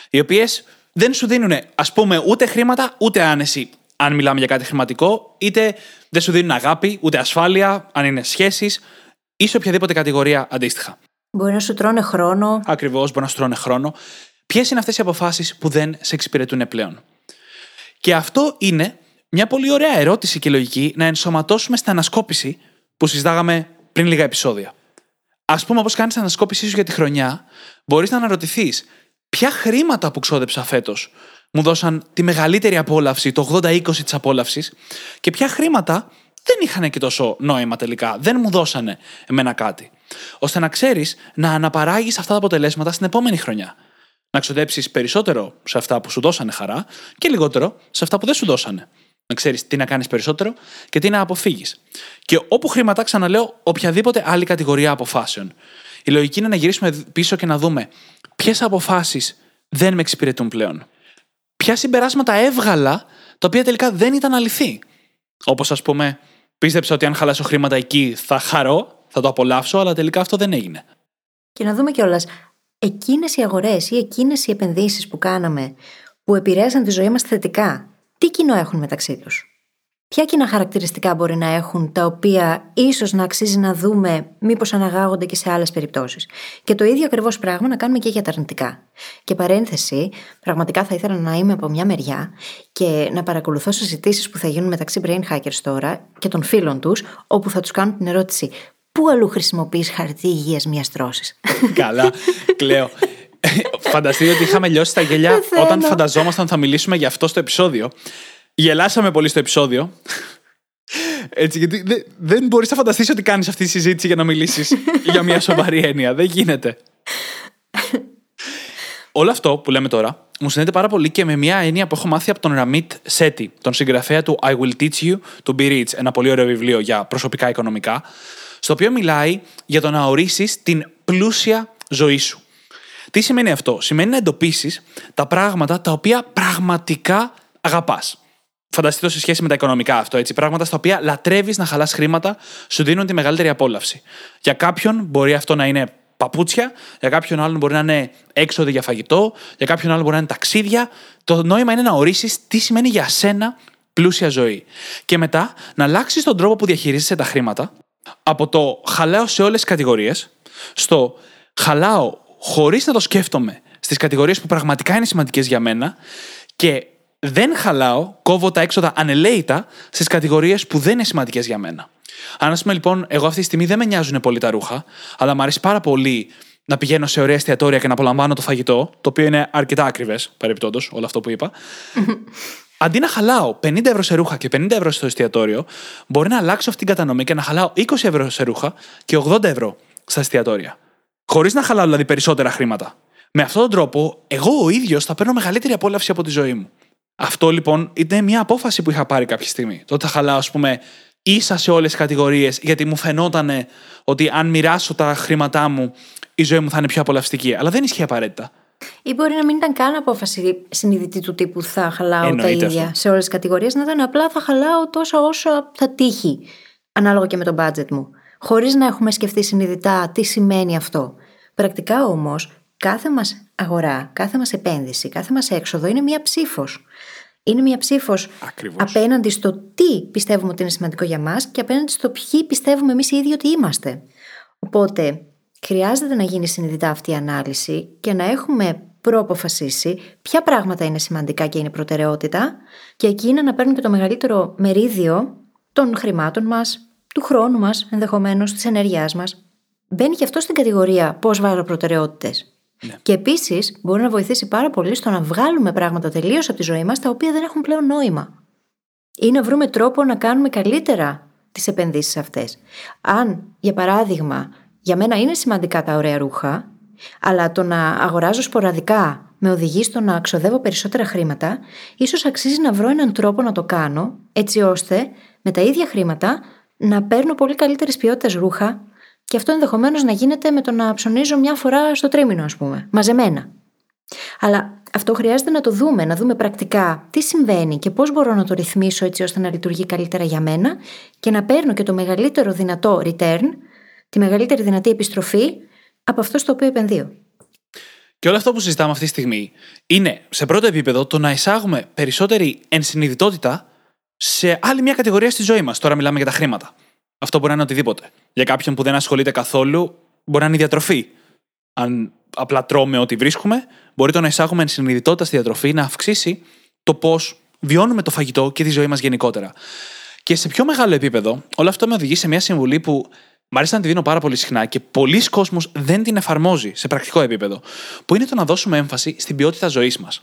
Οι οποίες δεν σου δίνουν, ας πούμε, ούτε χρήματα ούτε άνεση, αν μιλάμε για κάτι χρηματικό, είτε δεν σου δίνουν αγάπη, ούτε ασφάλεια, αν είναι σχέσεις ή σε οποιαδήποτε κατηγορία αντίστοιχα. Μπορεί να σου τρώνε χρόνο. Ακριβώς, μπορεί να σου τρώνε χρόνο. Ποιες είναι αυτές οι αποφάσεις που δεν σε εξυπηρετούν πλέον; Και αυτό είναι μια πολύ ωραία ερώτηση και λογική να ενσωματώσουμε στην ανασκόπηση που συζητάγαμε πριν λίγα επεισόδια. Α πούμε, όπως κάνεις την ανασκόπησή σου για τη χρονιά, μπορείς να αναρωτηθείς ποια χρήματα που ξόδεψα φέτος μου δώσαν τη μεγαλύτερη απόλαυση, το 80-20 της απόλαυσης, και ποια χρήματα δεν είχαν και τόσο νόημα τελικά. Δεν μου δώσανε εμένα κάτι. ώστε να ξέρεις να αναπαράγεις αυτά τα αποτελέσματα στην επόμενη χρονιά. Να ξοδέψεις περισσότερο σε αυτά που σου δώσανε χαρά και λιγότερο σε αυτά που δεν σου δώσανε. Να ξέρεις τι να κάνεις περισσότερο και τι να αποφύγεις. Και όπου χρήματα, ξαναλέω, οποιαδήποτε άλλη κατηγορία αποφάσεων. Η λογική είναι να γυρίσουμε πίσω και να δούμε ποιες αποφάσεις δεν με εξυπηρετούν πλέον. Ποια συμπεράσματα έβγαλα τα οποία τελικά δεν ήταν αληθή. Όπως ας πούμε, πίστεψα ότι αν χαλάσω χρήματα εκεί θα χαρώ, θα το απολαύσω, αλλά τελικά αυτό δεν έγινε. Και να δούμε κιόλας, εκείνες οι αγορές ή εκείνες οι επενδύσεις που κάναμε που επηρέασαν τη ζωή μας θετικά, τι κοινό έχουν μεταξύ τους; Ποια κοινά χαρακτηριστικά μπορεί να έχουν τα οποία ίσως να αξίζει να δούμε μήπως αναγάγονται και σε άλλες περιπτώσεις. Και το ίδιο ακριβώς πράγμα να κάνουμε και για τα αρνητικά. Και παρένθεση, πραγματικά θα ήθελα να είμαι από μια μεριά και να παρακολουθώ συζητήσεις που θα γίνουν μεταξύ brain hackers τώρα και των φίλων τους, όπου θα τους κάνουν την ερώτηση Πού αλλού χρησιμοποιείς χαρτί υγείας μιας τρόση. [LAUGHS] Καλά, κλαίω. [LAUGHS] Φανταστείτε ότι είχαμε λιώσει τα γέλια όταν φανταζόμασταν θα μιλήσουμε για αυτό στο επεισόδιο. Γελάσαμε πολύ στο επεισόδιο. Έτσι, γιατί δεν, δεν μπορείς να φανταστείς ότι κάνεις αυτή τη συζήτηση για να μιλήσεις [LAUGHS] για μια σοβαρή έννοια. Δεν γίνεται. Όλο αυτό που λέμε τώρα μου συνδέεται πάρα πολύ και με μια έννοια που έχω μάθει από τον Ραμίτ Σέτι, τον συγγραφέα του I Will Teach You to Be Rich, ένα πολύ ωραίο βιβλίο για προσωπικά οικονομικά, στο οποίο μιλάει για το να ορίσεις την πλούσια ζωή σου. Τι σημαίνει αυτό, Σημαίνει να εντοπίσεις τα πράγματα τα οποία πραγματικά αγαπάς. Φανταστείτε το σε σχέση με τα οικονομικά αυτό, έτσι. Πράγματα στα οποία λατρεύεις να χαλάς χρήματα, σου δίνουν τη μεγαλύτερη απόλαυση. Για κάποιον μπορεί αυτό να είναι παπούτσια, για κάποιον άλλον μπορεί να είναι έξοδο για φαγητό, για κάποιον άλλον μπορεί να είναι ταξίδια. Το νόημα είναι να ορίσεις τι σημαίνει για σένα πλούσια ζωή. Και μετά να αλλάξεις τον τρόπο που διαχειρίζεσαι τα χρήματα από το χαλάω σε όλες τις κατηγορίες στο χαλάω χωρίς να το σκέφτομαι στις κατηγορίες που πραγματικά είναι σημαντικές για μένα και δεν χαλάω, κόβω τα έξοδα ανελαίητα στις κατηγορίες που δεν είναι σημαντικές για μένα. Αν ας πούμε λοιπόν, εγώ αυτή τη στιγμή δεν με νοιάζουν πολύ τα ρούχα, αλλά μου αρέσει πάρα πολύ να πηγαίνω σε ωραία εστιατόρια και να απολαμβάνω το φαγητό, το οποίο είναι αρκετά ακριβέ, παρεμπιπτόντως, όλο αυτό που είπα. [LAUGHS] Αντί να χαλάω 50 ευρώ σε ρούχα και 50 ευρώ στο εστιατόριο, μπορεί να αλλάξω αυτή την κατανομή και να χαλάω 20 ευρώ σε ρούχα και 80 ευρώ στα εστιατόρια. Χωρίς να χαλάω δηλαδή περισσότερα χρήματα. Με αυτόν τον τρόπο, εγώ ο ίδιος θα παίρνω μεγαλύτερη απόλαυση από τη ζωή μου. Αυτό λοιπόν ήταν μια απόφαση που είχα πάρει κάποια στιγμή. Το ότι θα χαλάω, ας πούμε, ίσα σε όλες τις κατηγορίες, γιατί μου φαινόταν ότι αν μοιράσω τα χρήματά μου, η ζωή μου θα είναι πιο απολαυστική. Αλλά δεν ισχύει απαραίτητα. Ή μπορεί να μην ήταν καν απόφαση συνειδητή του τύπου θα χαλάω Εννοείται τα ίδια αυτό. σε όλες τις κατηγορίες, να ήταν απλά θα χαλάω τόσο όσο θα τύχει, ανάλογα και με το budget μου. Χωρίς να έχουμε σκεφτεί συνειδητά τι σημαίνει αυτό. Πρακτικά όμως, κάθε μας αγορά, κάθε μας επένδυση, κάθε μας έξοδο είναι μία ψήφος. Είναι μία ψήφος Ακριβώς. απέναντι στο τι πιστεύουμε ότι είναι σημαντικό για μας και απέναντι στο ποιοι πιστεύουμε εμείς οι ίδιοι ότι είμαστε. Οπότε, χρειάζεται να γίνει συνειδητά αυτή η ανάλυση και να έχουμε προαποφασίσει ποια πράγματα είναι σημαντικά και είναι προτεραιότητα και εκείνα να παίρνουν και το μεγαλύτερο μερίδιο των χρημάτων μας, του χρόνου μας ενδεχομένως, της ενέργειάς μας. Μπαίνει και αυτό στην κατηγορία πώς βάζω προτεραιότητες. Και επίσης μπορεί να βοηθήσει πάρα πολύ στο να βγάλουμε πράγματα τελείως από τη ζωή μας τα οποία δεν έχουν πλέον νόημα. Ή να βρούμε τρόπο να κάνουμε καλύτερα τις επενδύσεις αυτές. Αν, για παράδειγμα, για μένα είναι σημαντικά τα ωραία ρούχα, αλλά το να αγοράζω σποραδικά με οδηγεί στο να ξοδεύω περισσότερα χρήματα, ίσως αξίζει να βρω έναν τρόπο να το κάνω, έτσι ώστε με τα ίδια χρήματα να παίρνω πολύ καλύτερη ποιότητα ρούχα, Και αυτό ενδεχομένως να γίνεται με το να ψωνίζω μια φορά στο τρίμηνο, ας πούμε, μαζεμένα. Αλλά αυτό χρειάζεται να το δούμε, να δούμε πρακτικά τι συμβαίνει και πώς μπορώ να το ρυθμίσω έτσι ώστε να λειτουργεί καλύτερα για μένα και να παίρνω και το μεγαλύτερο δυνατό return, τη μεγαλύτερη δυνατή επιστροφή από αυτό στο οποίο επενδύω. Και όλο αυτό που συζητάμε αυτή τη στιγμή είναι σε πρώτο επίπεδο το να εισάγουμε περισσότερη ενσυνειδητότητα σε άλλη μια κατηγορία στη ζωή μας. Τώρα μιλάμε για τα χρήματα. Αυτό μπορεί να είναι οτιδήποτε. Για κάποιον που δεν ασχολείται καθόλου, μπορεί να είναι η διατροφή. Αν απλά τρώμε ό,τι βρίσκουμε, μπορεί το να εισάγουμε ενσυνειδητότητα στη διατροφή να αυξήσει το πώς βιώνουμε το φαγητό και τη ζωή μας γενικότερα. Και σε πιο μεγάλο επίπεδο, όλο αυτό με οδηγεί σε μια συμβουλή που Μ' αρέσει να τη δίνω πάρα πολύ συχνά και πολλοί κόσμοι δεν την εφαρμόζει σε πρακτικό επίπεδο. Που είναι το να δώσουμε έμφαση στην ποιότητα ζωής μας.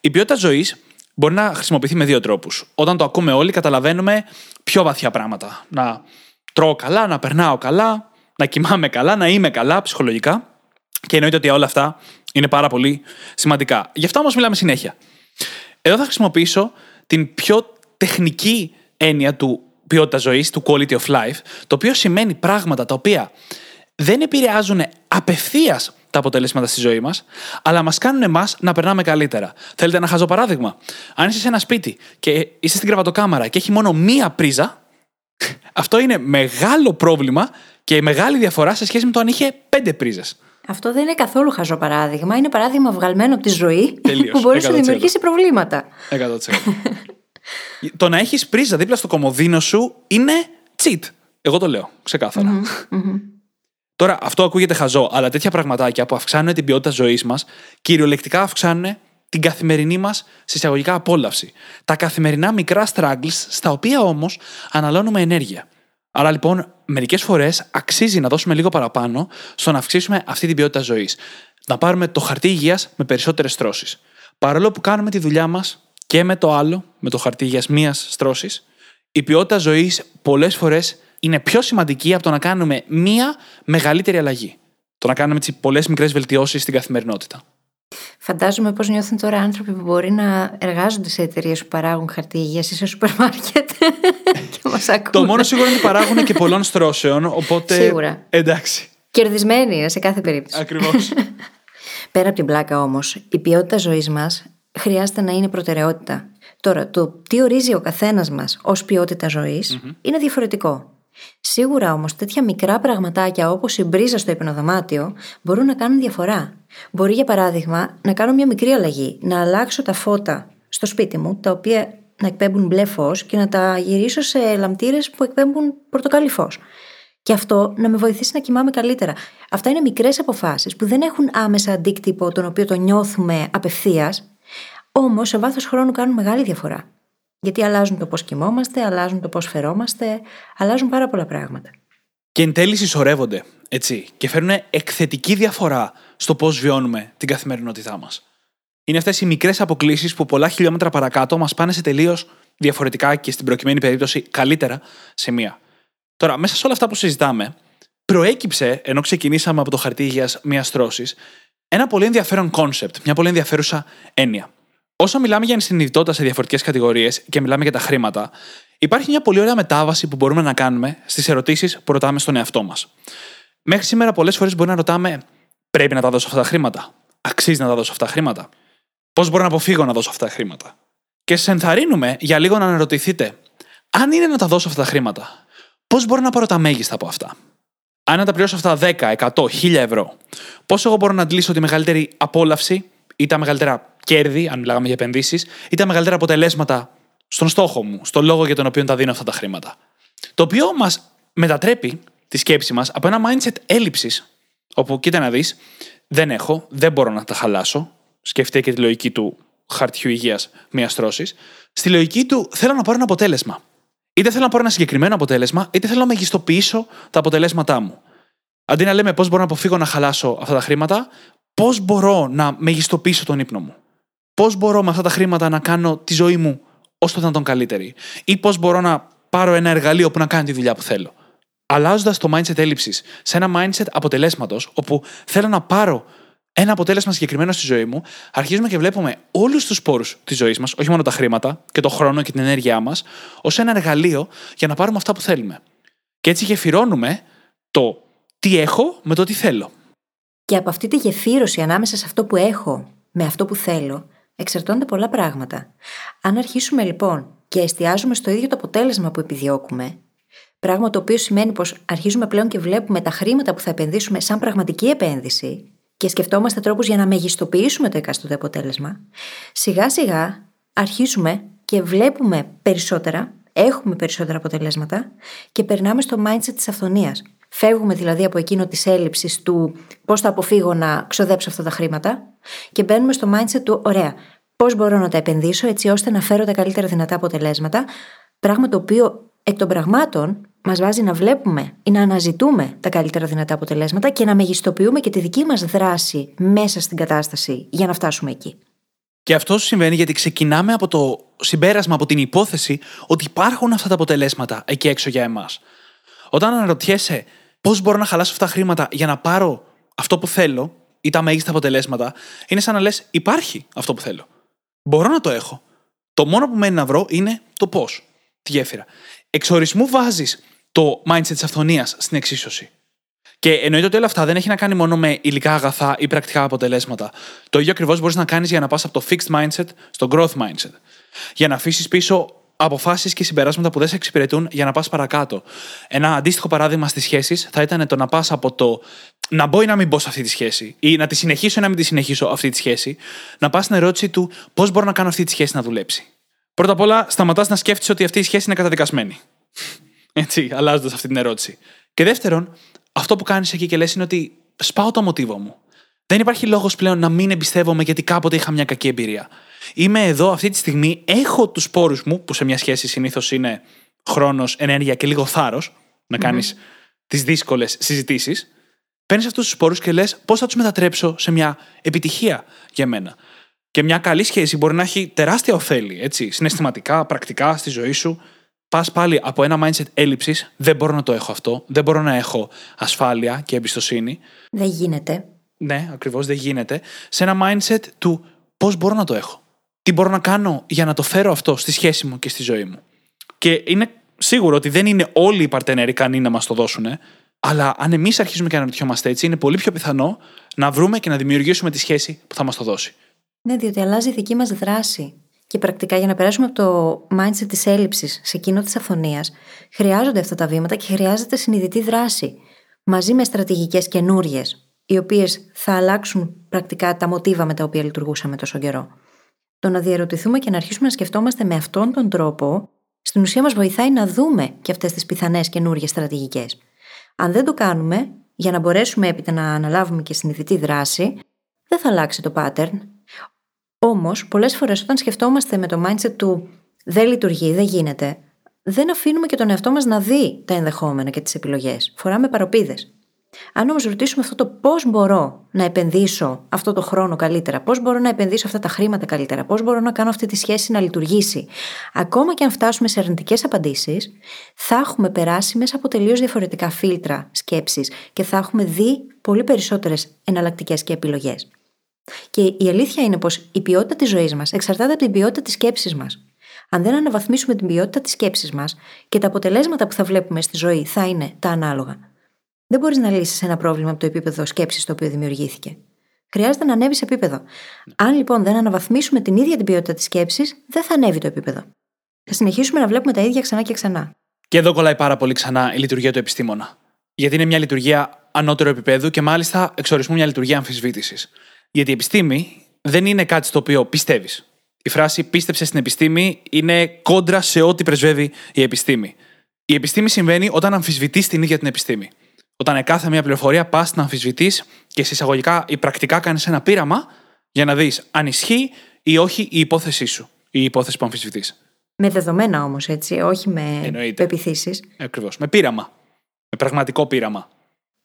Η ποιότητα ζωής μπορεί να χρησιμοποιηθεί με δύο τρόπους. Όταν το ακούμε όλοι, καταλαβαίνουμε πιο βαθιά πράγματα. Να τρώω καλά, να περνάω καλά, να κοιμάμαι καλά, να είμαι καλά ψυχολογικά. Και εννοείται ότι όλα αυτά είναι πάρα πολύ σημαντικά. Γι' αυτό όμως μιλάμε συνέχεια. Εδώ θα χρησιμοποιήσω την πιο τεχνική έννοια του ποιότητας ζωής, του quality of life, το οποίο σημαίνει πράγματα τα οποία δεν επηρεάζουν απευθείας τα αποτελέσματα στη ζωή μας, αλλά μας κάνουν εμάς να περνάμε καλύτερα. Θέλετε ένα χαζό παράδειγμα; Αν είσαι σε ένα σπίτι και είσαι στην κρεβατοκάμαρα και έχει μόνο μία πρίζα, αυτό είναι μεγάλο πρόβλημα και μεγάλη διαφορά σε σχέση με το αν είχε πέντε πρίζες. Αυτό δεν είναι καθόλου χαζό παράδειγμα. Είναι παράδειγμα βγαλμένο από τη ζωή [LAUGHS] Τελείως, που μπορεί να 100%. δημιουργήσει προβλήματα. 100%. [LAUGHS] το να έχεις πρίζα δίπλα στο κομμωδίνο σου είναι cheat. Εγώ το λέω, ξεκάθαρα. Τώρα, αυτό ακούγεται χαζό, αλλά τέτοια πραγματάκια που αυξάνουν την ποιότητα ζωής μας, κυριολεκτικά αυξάνουν την καθημερινή μας συσσαγωγικά απόλαυση. Τα καθημερινά μικρά struggles, στα οποία όμως αναλώνουμε ενέργεια. Άρα λοιπόν, μερικές φορές αξίζει να δώσουμε λίγο παραπάνω στο να αυξήσουμε αυτή την ποιότητα ζωής. Να πάρουμε το χαρτί υγείας με περισσότερες στρώσεις. Παρόλο που κάνουμε τη δουλειά μας και με το άλλο, με το χαρτί υγείας μίας στρώσης, η ποιότητα ζωής πολλές φορές είναι πιο σημαντική από το να κάνουμε μία μεγαλύτερη αλλαγή. Το να κάνουμε έτσι πολλές μικρές βελτιώσεις στην καθημερινότητα. Φαντάζομαι πώς νιώθουν τώρα άνθρωποι που μπορεί να εργάζονται σε εταιρείες που παράγουν χαρτί υγείας ή σε σούπερ μάρκετ. [LAUGHS] και μας ακούνε. Το μόνο σίγουρο είναι ότι παράγουν και πολλών στρώσεων, οπότε. Σίγουρα. Εντάξει. Κερδισμένοι είναι σε κάθε περίπτωση. Ακριβώς. [LAUGHS] Πέρα από την πλάκα όμως, η ποιότητα ζωής μας χρειάζεται να είναι προτεραιότητα. Τώρα, το τι ορίζει ο καθένας μας ως ποιότητα ζωής είναι διαφορετικό. Σίγουρα όμως τέτοια μικρά πραγματάκια όπως η μπρίζα στο υπνοδωμάτιο μπορούν να κάνουν διαφορά. Μπορεί για παράδειγμα να κάνω μια μικρή αλλαγή, να αλλάξω τα φώτα στο σπίτι μου, τα οποία να εκπέμπουν μπλε φως και να τα γυρίσω σε λαμπτήρες που εκπέμπουν πορτοκαλί φως. Και αυτό να με βοηθήσει να κοιμάμαι καλύτερα. Αυτά είναι μικρές αποφάσεις που δεν έχουν άμεσα αντίκτυπο τον οποίο το νιώθουμε απευθείας, όμως σε βάθος χρόνου κάνουν μεγάλη διαφορά. Γιατί αλλάζουν το πώς κοιμόμαστε, αλλάζουν το πώς φερόμαστε, αλλάζουν πάρα πολλά πράγματα. Και εν τέλει συσσωρεύονται, έτσι, και φέρνουν εκθετική διαφορά στο πώς βιώνουμε την καθημερινότητά μας. Είναι αυτές οι μικρές αποκλήσεις που πολλά χιλιόμετρα παρακάτω μας πάνε σε τελείως διαφορετικά και στην προκειμένη περίπτωση καλύτερα σημεία. Τώρα, μέσα σε όλα αυτά που συζητάμε, προέκυψε, ενώ ξεκινήσαμε από το χαρτί υγείας μιας στρώσης, ένα πολύ ενδιαφέρον concept, μια πολύ ενδιαφέρουσα έννοια. Όσο μιλάμε για ενσυνειδητότητα σε διαφορετικές κατηγορίες και μιλάμε για τα χρήματα, υπάρχει μια πολύ ωραία μετάβαση που μπορούμε να κάνουμε στις ερωτήσεις που ρωτάμε στον εαυτό μας. Μέχρι σήμερα, πολλές φορές μπορεί να ρωτάμε, Πρέπει να τα δώσω αυτά τα χρήματα; Αξίζει να τα δώσω αυτά τα χρήματα; Πώς μπορώ να αποφύγω να δώσω αυτά τα χρήματα; Και σε ενθαρρύνουμε για λίγο να αναρωτηθείτε, αν είναι να τα δώσω αυτά τα χρήματα, πώς μπορώ να πάρω τα μέγιστα από αυτά; Αν να τα πληρώσω αυτά 10, 100, 1000 ευρώ, πόσο εγώ μπορώ να αντλήσω τη μεγαλύτερη απόλαυση ή τα μεγαλύτερα κέρδη, αν μιλάγαμε για επενδύσεις, ή τα μεγαλύτερα αποτελέσματα στον στόχο μου, στο λόγο για τον οποίο τα δίνω αυτά τα χρήματα. Το οποίο μας μετατρέπει τη σκέψη μας από ένα mindset έλλειψης, όπου κοίτα να δεις, δεν έχω, δεν μπορώ να τα χαλάσω. Σκεφτείτε και τη λογική του χαρτιού υγείας μιας τρώσης. Στη λογική του θέλω να πάρω ένα αποτέλεσμα. Είτε θέλω να πάρω ένα συγκεκριμένο αποτέλεσμα, είτε θέλω να μεγιστοποιήσω τα αποτελέσματά μου. Αντί να λέμε πώς μπορώ να αποφύγω να χαλάσω αυτά τα χρήματα, πώς μπορώ να μεγιστοποιήσω τον ύπνο μου; Πώς μπορώ με αυτά τα χρήματα να κάνω τη ζωή μου όσο το δυνατόν καλύτερη; Ή πώς μπορώ να πάρω ένα εργαλείο που να κάνει τη δουλειά που θέλω; Αλλάζοντας το mindset έλλειψης σε ένα mindset αποτελέσματος, όπου θέλω να πάρω ένα αποτέλεσμα συγκεκριμένο στη ζωή μου, αρχίζουμε και βλέπουμε όλους τους πόρους της ζωής μας, όχι μόνο τα χρήματα και το χρόνο και την ενέργειά μας, ως ένα εργαλείο για να πάρουμε αυτά που θέλουμε. Και έτσι γεφυρώνουμε το τι έχω με το τι θέλω. Και από αυτή τη γεφύρωση ανάμεσα σε αυτό που έχω με αυτό που θέλω, εξαρτώνται πολλά πράγματα. Αν αρχίσουμε λοιπόν και εστιάζουμε στο ίδιο το αποτέλεσμα που επιδιώκουμε, πράγμα το οποίο σημαίνει πως αρχίζουμε πλέον και βλέπουμε τα χρήματα που θα επενδύσουμε σαν πραγματική επένδυση και σκεφτόμαστε τρόπους για να μεγιστοποιήσουμε το εκάστοτε αποτέλεσμα, σιγά σιγά αρχίζουμε και βλέπουμε περισσότερα, έχουμε περισσότερα αποτελέσματα και περνάμε στο mindset της αυθονίας. Φεύγουμε δηλαδή από εκείνο της έλλειψης του πώς θα αποφύγω να ξοδέψω αυτά τα χρήματα και μπαίνουμε στο mindset του ωραία, πώς μπορώ να τα επενδύσω έτσι ώστε να φέρω τα καλύτερα δυνατά αποτελέσματα, πράγμα το οποίο εκ των πραγμάτων μας βάζει να βλέπουμε ή να αναζητούμε τα καλύτερα δυνατά αποτελέσματα και να μεγιστοποιούμε και τη δική μας δράση μέσα στην κατάσταση για να φτάσουμε εκεί. Και αυτό συμβαίνει γιατί ξεκινάμε από το συμπέρασμα, από την υπόθεση ότι υπάρχουν αυτά τα αποτελέσματα εκεί έξω για εμάς. Όταν αναρωτιέσαι πώς μπορώ να χαλάσω αυτά τα χρήματα για να πάρω αυτό που θέλω ή τα μέγιστα αποτελέσματα, είναι σαν να λες: Υπάρχει αυτό που θέλω. Μπορώ να το έχω. Το μόνο που μένει να βρω είναι το πώς. Τη γέφυρα. Εξορισμού βάζεις το mindset της αυθονίας στην εξίσωση. Και εννοείται ότι όλα αυτά δεν έχει να κάνει μόνο με υλικά αγαθά ή πρακτικά αποτελέσματα. Το ίδιο ακριβώς μπορείς να κάνεις για να πας από το fixed mindset στο growth mindset. Για να αφήσεις πίσω αποφάσεις και συμπεράσματα που δεν σε εξυπηρετούν για να πας παρακάτω. Ένα αντίστοιχο παράδειγμα στις σχέσεις θα ήταν το να πας από το να μπω ή να μην μπω σε αυτή τη σχέση, ή να τη συνεχίσω ή να μην τη συνεχίσω αυτή τη σχέση, να πας στην ερώτηση του πώς μπορώ να κάνω αυτή τη σχέση να δουλέψει. Πρώτα απ' όλα, σταματάς να σκέφτεσαι ότι αυτή η σχέση είναι καταδικασμένη. [LAUGHS] Έτσι, αλλάζοντας αυτή την ερώτηση. Και δεύτερον, αυτό που κάνεις εκεί και λες είναι ότι σπάω το μοτίβο μου. Δεν υπάρχει λόγος πλέον να μην εμπιστεύομαι γιατί κάποτε είχα μια κακή εμπειρία. Είμαι εδώ αυτή τη στιγμή, έχω τους πόρους μου, που σε μια σχέση συνήθως είναι χρόνος, ενέργεια και λίγο θάρρος, να κάνεις mm-hmm. τις δύσκολες συζητήσεις. Παίρνεις αυτούς τους πόρους και λες πώς θα τους μετατρέψω σε μια επιτυχία για μένα. Και μια καλή σχέση μπορεί να έχει τεράστια ωφέλη, έτσι, συναισθηματικά, πρακτικά στη ζωή σου. Πας πάλι από ένα mindset έλλειψης, δεν μπορώ να το έχω αυτό, δεν μπορώ να έχω ασφάλεια και εμπιστοσύνη. Δεν γίνεται. Ναι, ακριβώς δεν γίνεται. Σε ένα mindset του πώς μπορώ να το έχω. Τι μπορώ να κάνω για να το φέρω αυτό στη σχέση μου και στη ζωή μου. Και είναι σίγουρο ότι δεν είναι όλοι οι παρτενέροι ικανοί να μας το δώσουν, αλλά αν εμείς αρχίζουμε και αναρωτιόμαστε έτσι, είναι πολύ πιο πιθανό να βρούμε και να δημιουργήσουμε τη σχέση που θα μας το δώσει. Ναι, διότι αλλάζει η δική μας δράση. Και πρακτικά για να περάσουμε από το mindset της έλλειψης σε εκείνο της αυθονία, χρειάζονται αυτά τα βήματα και χρειάζεται συνειδητή δράση. Μαζί με στρατηγικές καινούριες, οι οποίες θα αλλάξουν πρακτικά τα μοτίβα με τα οποία λειτουργούσαμε τόσο καιρό. Το να διαρωτηθούμε και να αρχίσουμε να σκεφτόμαστε με αυτόν τον τρόπο, στην ουσία μας βοηθάει να δούμε και αυτές τις πιθανές καινούριε στρατηγικές. Αν δεν το κάνουμε, για να μπορέσουμε έπειτα να αναλάβουμε και συνειδητή δράση, δεν θα αλλάξει το pattern. Όμως, πολλές φορές όταν σκεφτόμαστε με το mindset του δεν λειτουργεί, δεν γίνεται, δεν αφήνουμε και τον εαυτό μας να δει τα ενδεχόμενα και τις επιλογές. Φοράμε παροπίδες. Αν όμως ρωτήσουμε αυτό το πώς μπορώ να επενδύσω αυτό το χρόνο καλύτερα, πώς μπορώ να επενδύσω αυτά τα χρήματα καλύτερα, πώς μπορώ να κάνω αυτή τη σχέση να λειτουργήσει, ακόμα και αν φτάσουμε σε αρνητικές απαντήσεις, θα έχουμε περάσει μέσα από τελείως διαφορετικά φίλτρα σκέψης και θα έχουμε δει πολύ περισσότερες εναλλακτικές και επιλογές. Και η αλήθεια είναι πως η ποιότητα της ζωής μας εξαρτάται από την ποιότητα της σκέψης μας. Αν δεν αναβαθμίσουμε την ποιότητα της σκέψης μας και τα αποτελέσματα που θα βλέπουμε στη ζωή θα είναι τα ανάλογα. Δεν μπορείς να λύσεις ένα πρόβλημα από το επίπεδο σκέψης το οποίο δημιουργήθηκε. Χρειάζεται να ανέβεις επίπεδο. Αν λοιπόν δεν αναβαθμίσουμε την ίδια την ποιότητα της σκέψης, δεν θα ανέβει το επίπεδο. Θα συνεχίσουμε να βλέπουμε τα ίδια ξανά και ξανά. Και εδώ κολλάει πάρα πολύ ξανά η λειτουργία του επιστήμονα. Γιατί είναι μια λειτουργία ανώτερου επίπεδου και μάλιστα εξορισμού μια λειτουργία αμφισβήτησης. Γιατί η επιστήμη δεν είναι κάτι στο οποίο πιστεύεις. Η φράση πίστεψε στην επιστήμη είναι κόντρα σε ό,τι πρεσβεύει η επιστήμη. Η επιστήμη συμβαίνει όταν αμφισβητείς την ίδια την επιστήμη. Όταν κάθε μια πληροφορία πας να αμφισβητείς και σε εισαγωγικά ή πρακτικά κάνεις ένα πείραμα για να δεις αν ισχύει ή όχι η υπόθεσή σου, η υπόθεση που αμφισβητείς. Με δεδομένα όμως, έτσι, όχι με πεπιθήσεις. Ακριβώς. Με πείραμα. Με πραγματικό πείραμα.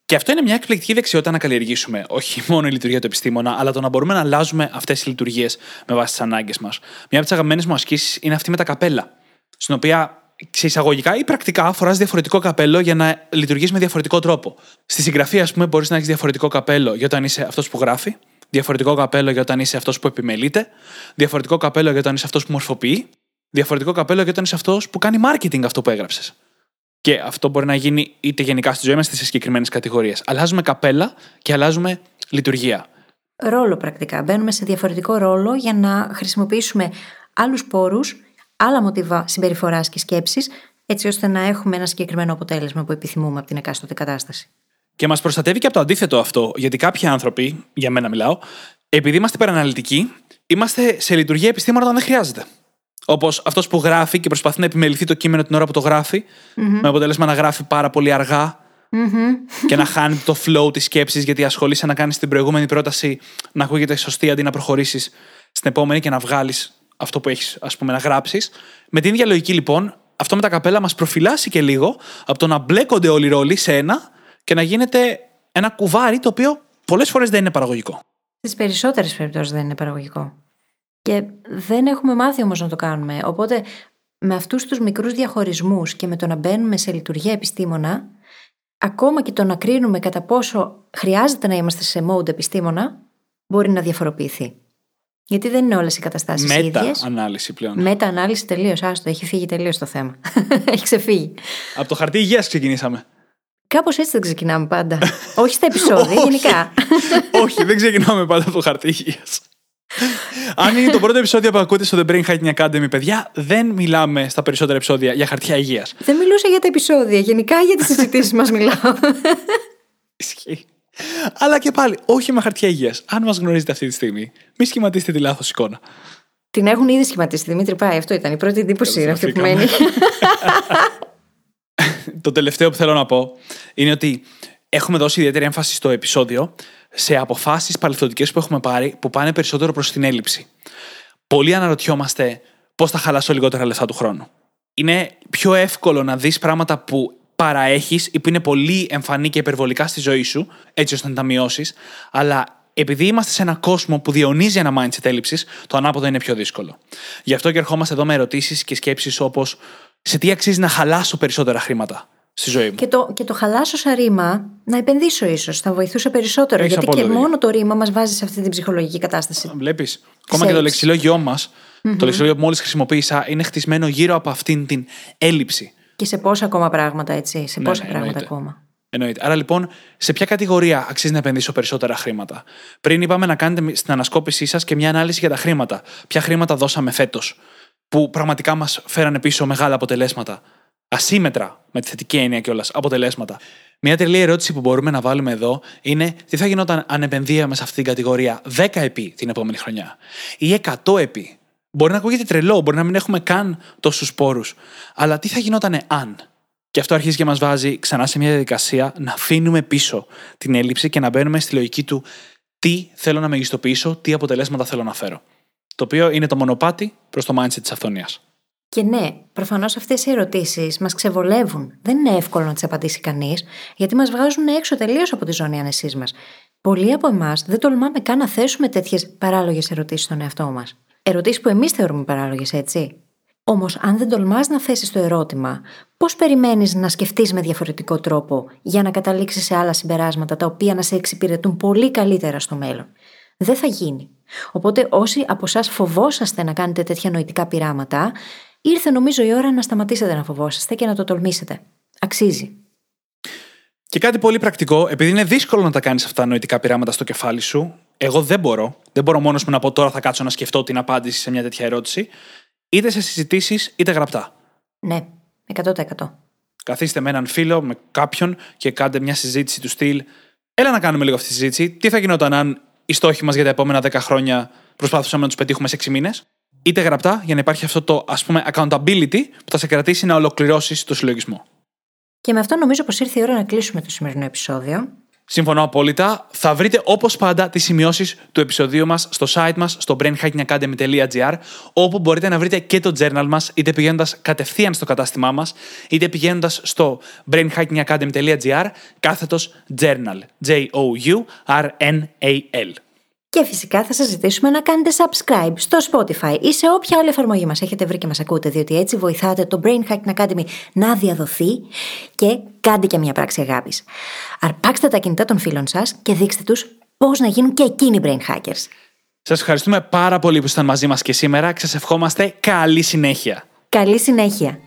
Και αυτό είναι μια εκπληκτική δεξιότητα να καλλιεργήσουμε. Όχι [LAUGHS] μόνο η λειτουργία του επιστήμονα, αλλά το να μπορούμε να αλλάζουμε αυτές οι λειτουργίες με βάση τις ανάγκες μας. Μια από τις αγαπημένες μου ασκήσεις είναι αυτή με τα καπέλα. Στην οποία σε εισαγωγικά ή πρακτικά φοράς διαφορετικό καπέλο για να λειτουργήσει με διαφορετικό τρόπο. Στη συγγραφή, ας πούμε, μπορείς να έχεις διαφορετικό καπέλο για όταν είσαι αυτός που γράφει, διαφορετικό καπέλο για όταν είσαι αυτός που επιμελείται, διαφορετικό καπέλο για όταν είσαι αυτός που μορφοποιεί, διαφορετικό καπέλο για όταν είσαι αυτός που κάνει marketing αυτό που έγραψες. Και αυτό μπορεί να γίνει είτε γενικά στη ζωή μας, είτε σε συγκεκριμένες κατηγορίες. Αλλάζουμε καπέλα και αλλάζουμε λειτουργία. Ρόλο πρακτικά. Μπαίνουμε σε διαφορετικό ρόλο για να χρησιμοποιήσουμε άλλους πόρους, άλλα μοτίβα συμπεριφοράς και σκέψης, έτσι ώστε να έχουμε ένα συγκεκριμένο αποτέλεσμα που επιθυμούμε από την εκάστοτε κατάσταση. Και μας προστατεύει και από το αντίθετο αυτό, γιατί κάποιοι άνθρωποι, για μένα μιλάω, επειδή είμαστε υπεραναλυτικοί, είμαστε σε λειτουργία επιστήμονα όταν δεν χρειάζεται. Όπως αυτός που γράφει και προσπαθεί να επιμεληθεί το κείμενο την ώρα που το γραφει με αποτέλεσμα να γράφει πάρα πολύ αργά και να χάνει το flow της σκέψης, γιατί ασχολείσαι να κάνεις την προηγούμενη πρόταση να ακούγεται σωστή αντί να προχωρήσεις στην επόμενη και να βγάλεις αυτό που έχεις, ας πούμε, να γράψεις. Με την ίδια λογική, λοιπόν, αυτό με τα καπέλα μας προφυλάσσει και λίγο από το να μπλέκονται όλοι οι ρόλοι σε ένα και να γίνεται ένα κουβάρι το οποίο πολλές φορές δεν είναι παραγωγικό. Στις περισσότερες περιπτώσεις δεν είναι παραγωγικό. Και δεν έχουμε μάθει όμως να το κάνουμε. Οπότε με αυτούς τους μικρούς διαχωρισμούς και με το να μπαίνουμε σε λειτουργία επιστήμονα, ακόμα και το να κρίνουμε κατά πόσο χρειάζεται να είμαστε σε mode επιστήμονα, μπορεί να διαφοροποιηθεί. Γιατί δεν είναι όλες οι καταστάσεις ίδιες. Μετα-ανάλυση πλέον. Μετα-ανάλυση τελείως. Άστο, έχει φύγει τελείως το θέμα. [LAUGHS] έχει ξεφύγει. Από το χαρτί υγείας ξεκινήσαμε. Κάπως έτσι δεν ξεκινάμε πάντα. [LAUGHS] Όχι στα επεισόδια, γενικά. [LAUGHS] Όχι, δεν ξεκινάμε πάντα από το χαρτί υγείας. Αν είναι το πρώτο επεισόδιο που ακούτε στο The Brain Hacking Academy, παιδιά, δεν μιλάμε στα περισσότερα επεισόδια για χαρτιά υγείας. Δεν μιλούσα για τα επεισόδια. Γενικά για τις συζητήσεις μας μιλάω. Ισχύει. Αλλά και πάλι, όχι με χαρτιά υγείας. Αν μας γνωρίζετε αυτή τη στιγμή, μη σχηματίσετε τη λάθος εικόνα. Την έχουν ήδη σχηματίσει. Δημήτρη Πάει, αυτό ήταν η πρώτη εντύπωση. Είναι αυτή που μένει. το τελευταίο που θέλω να πω είναι ότι έχουμε δώσει ιδιαίτερη έμφαση στο επεισόδιο σε αποφάσεις παρελθοντικέ που έχουμε πάρει που πάνε περισσότερο προς την έλλειψη. Πολλοί αναρωτιόμαστε πώς θα χαλάσω λιγότερα λεφτά του χρόνου. Είναι πιο εύκολο να δεις πράγματα που παραέχεις ή που είναι πολύ εμφανή και υπερβολικά στη ζωή σου, έτσι ώστε να τα μειώσεις, αλλά επειδή είμαστε σε έναν κόσμο που διονύζει ένα mindset έλλειψης, το ανάποδο είναι πιο δύσκολο. Γι' αυτό και ερχόμαστε εδώ με ερωτήσεις και σκέψεις όπως σε τι αξίζει να χαλάσω περισσότερα χρήματα στη ζωή μου; Και το, και το χαλάσω σαν ρήμα να επενδύσω ίσως. Θα βοηθούσε περισσότερο. Έχεις γιατί και απόλυτο μόνο το ρήμα μας βάζει σε αυτή την ψυχολογική κατάσταση. Βλέπεις. Ακόμα και το έλλειψη. λεξιλόγιό μας, το λεξιλόγιο που μόλις χρησιμοποίησα, είναι χτισμένο γύρω από αυτήν την έλλειψη. Και σε πόσα ακόμα πράγματα, έτσι. Σε Ναι, πόσα ναι, πράγματα εννοείται. ακόμα. Εννοείται. Άρα λοιπόν, σε ποια κατηγορία αξίζει να επενδύσω περισσότερα χρήματα; Πριν είπαμε να κάνετε στην ανασκόπησή σας και μια ανάλυση για τα χρήματα. Ποια χρήματα δώσαμε φέτος, που πραγματικά μας φέρανε πίσω μεγάλα αποτελέσματα; Ασύμετρα, με τη θετική έννοια κιόλας, αποτελέσματα. Μια τελεία ερώτηση που μπορούμε να βάλουμε εδώ είναι τι θα γινόταν αν επενδύαμε σε αυτή την κατηγορία 10 επί την επόμενη χρονιά ή 100 επί. Μπορεί να ακούγεται τρελό, μπορεί να μην έχουμε καν τόσους πόρους. Αλλά τι θα γινόταν αν. Και αυτό αρχίζει και μας βάζει ξανά σε μια διαδικασία να αφήνουμε πίσω την έλλειψη και να μπαίνουμε στη λογική του τι θέλω να μεγιστοποιήσω, τι αποτελέσματα θέλω να φέρω. Το οποίο είναι το μονοπάτι προς το mindset της αυθονίας. Και ναι, προφανώς αυτές οι ερωτήσεις μας ξεβολεύουν. Δεν είναι εύκολο να τις απαντήσει κανείς, γιατί μας βγάζουν έξω τελείως από τη ζώνη άνεσής μας. Πολλοί από εμάς δεν τολμάμε καν να θέσουμε τέτοιες παράλογες ερωτήσεις στον εαυτό μας. Ερωτήσεις που εμείς θεωρούμε παράλογες, έτσι. Όμως, αν δεν τολμάς να θέσεις το ερώτημα, πώς περιμένεις να σκεφτείς με διαφορετικό τρόπο για να καταλήξεις σε άλλα συμπεράσματα τα οποία να σε εξυπηρετούν πολύ καλύτερα στο μέλλον; Δεν θα γίνει. Οπότε, όσοι από εσάς φοβόσαστε να κάνετε τέτοια νοητικά πειράματα, ήρθε νομίζω η ώρα να σταματήσετε να φοβόσαστε και να το τολμήσετε. Αξίζει. Και κάτι πολύ πρακτικό, επειδή είναι δύσκολο να τα κάνεις αυτά τα νοητικά πειράματα στο κεφάλι σου, εγώ δεν μπορώ. Δεν μπορώ μόνος μου να πω τώρα θα κάτσω να σκεφτώ την απάντηση σε μια τέτοια ερώτηση, είτε σε συζητήσεις είτε γραπτά. Ναι, 100%. Καθίστε με έναν φίλο, με κάποιον και κάντε μια συζήτηση του στυλ. Έλα να κάνουμε λίγο αυτή τη συζήτηση. Τι θα γινόταν αν οι στόχοι μας για τα επόμενα 10 χρόνια προσπαθούσαμε να τους πετύχουμε σε 6 μήνες; Είτε γραπτά, για να υπάρχει αυτό το ας πούμε accountability που θα σε κρατήσει να ολοκληρώσεις το συλλογισμό. Και με αυτό νομίζω πως ήρθε η ώρα να κλείσουμε το σημερινό επεισόδιο. Συμφωνώ απόλυτα. Θα βρείτε όπως πάντα τις σημειώσεις του επεισοδίου μας στο site μας στο brainhackingacademy.gr, όπου μπορείτε να βρείτε και το journal μας, είτε πηγαίνοντας κατευθείαν στο κατάστημά μας, είτε πηγαίνοντας στο brainhackingacademy.gr, κάθετος journal. J-O-U-R-N-A-L. Και φυσικά θα σας ζητήσουμε να κάνετε subscribe στο Spotify ή σε όποια άλλη εφαρμογή μας έχετε βρει και μας ακούτε, διότι έτσι βοηθάτε το Brain Hacking Academy να διαδοθεί και κάντε και μια πράξη αγάπης. Αρπάξτε τα κινητά των φίλων σας και δείξτε τους πώς να γίνουν και εκείνοι Brain Hackers. Σας ευχαριστούμε πάρα πολύ που ήσασταν μαζί μας και σήμερα και σας ευχόμαστε καλή συνέχεια. Καλή συνέχεια!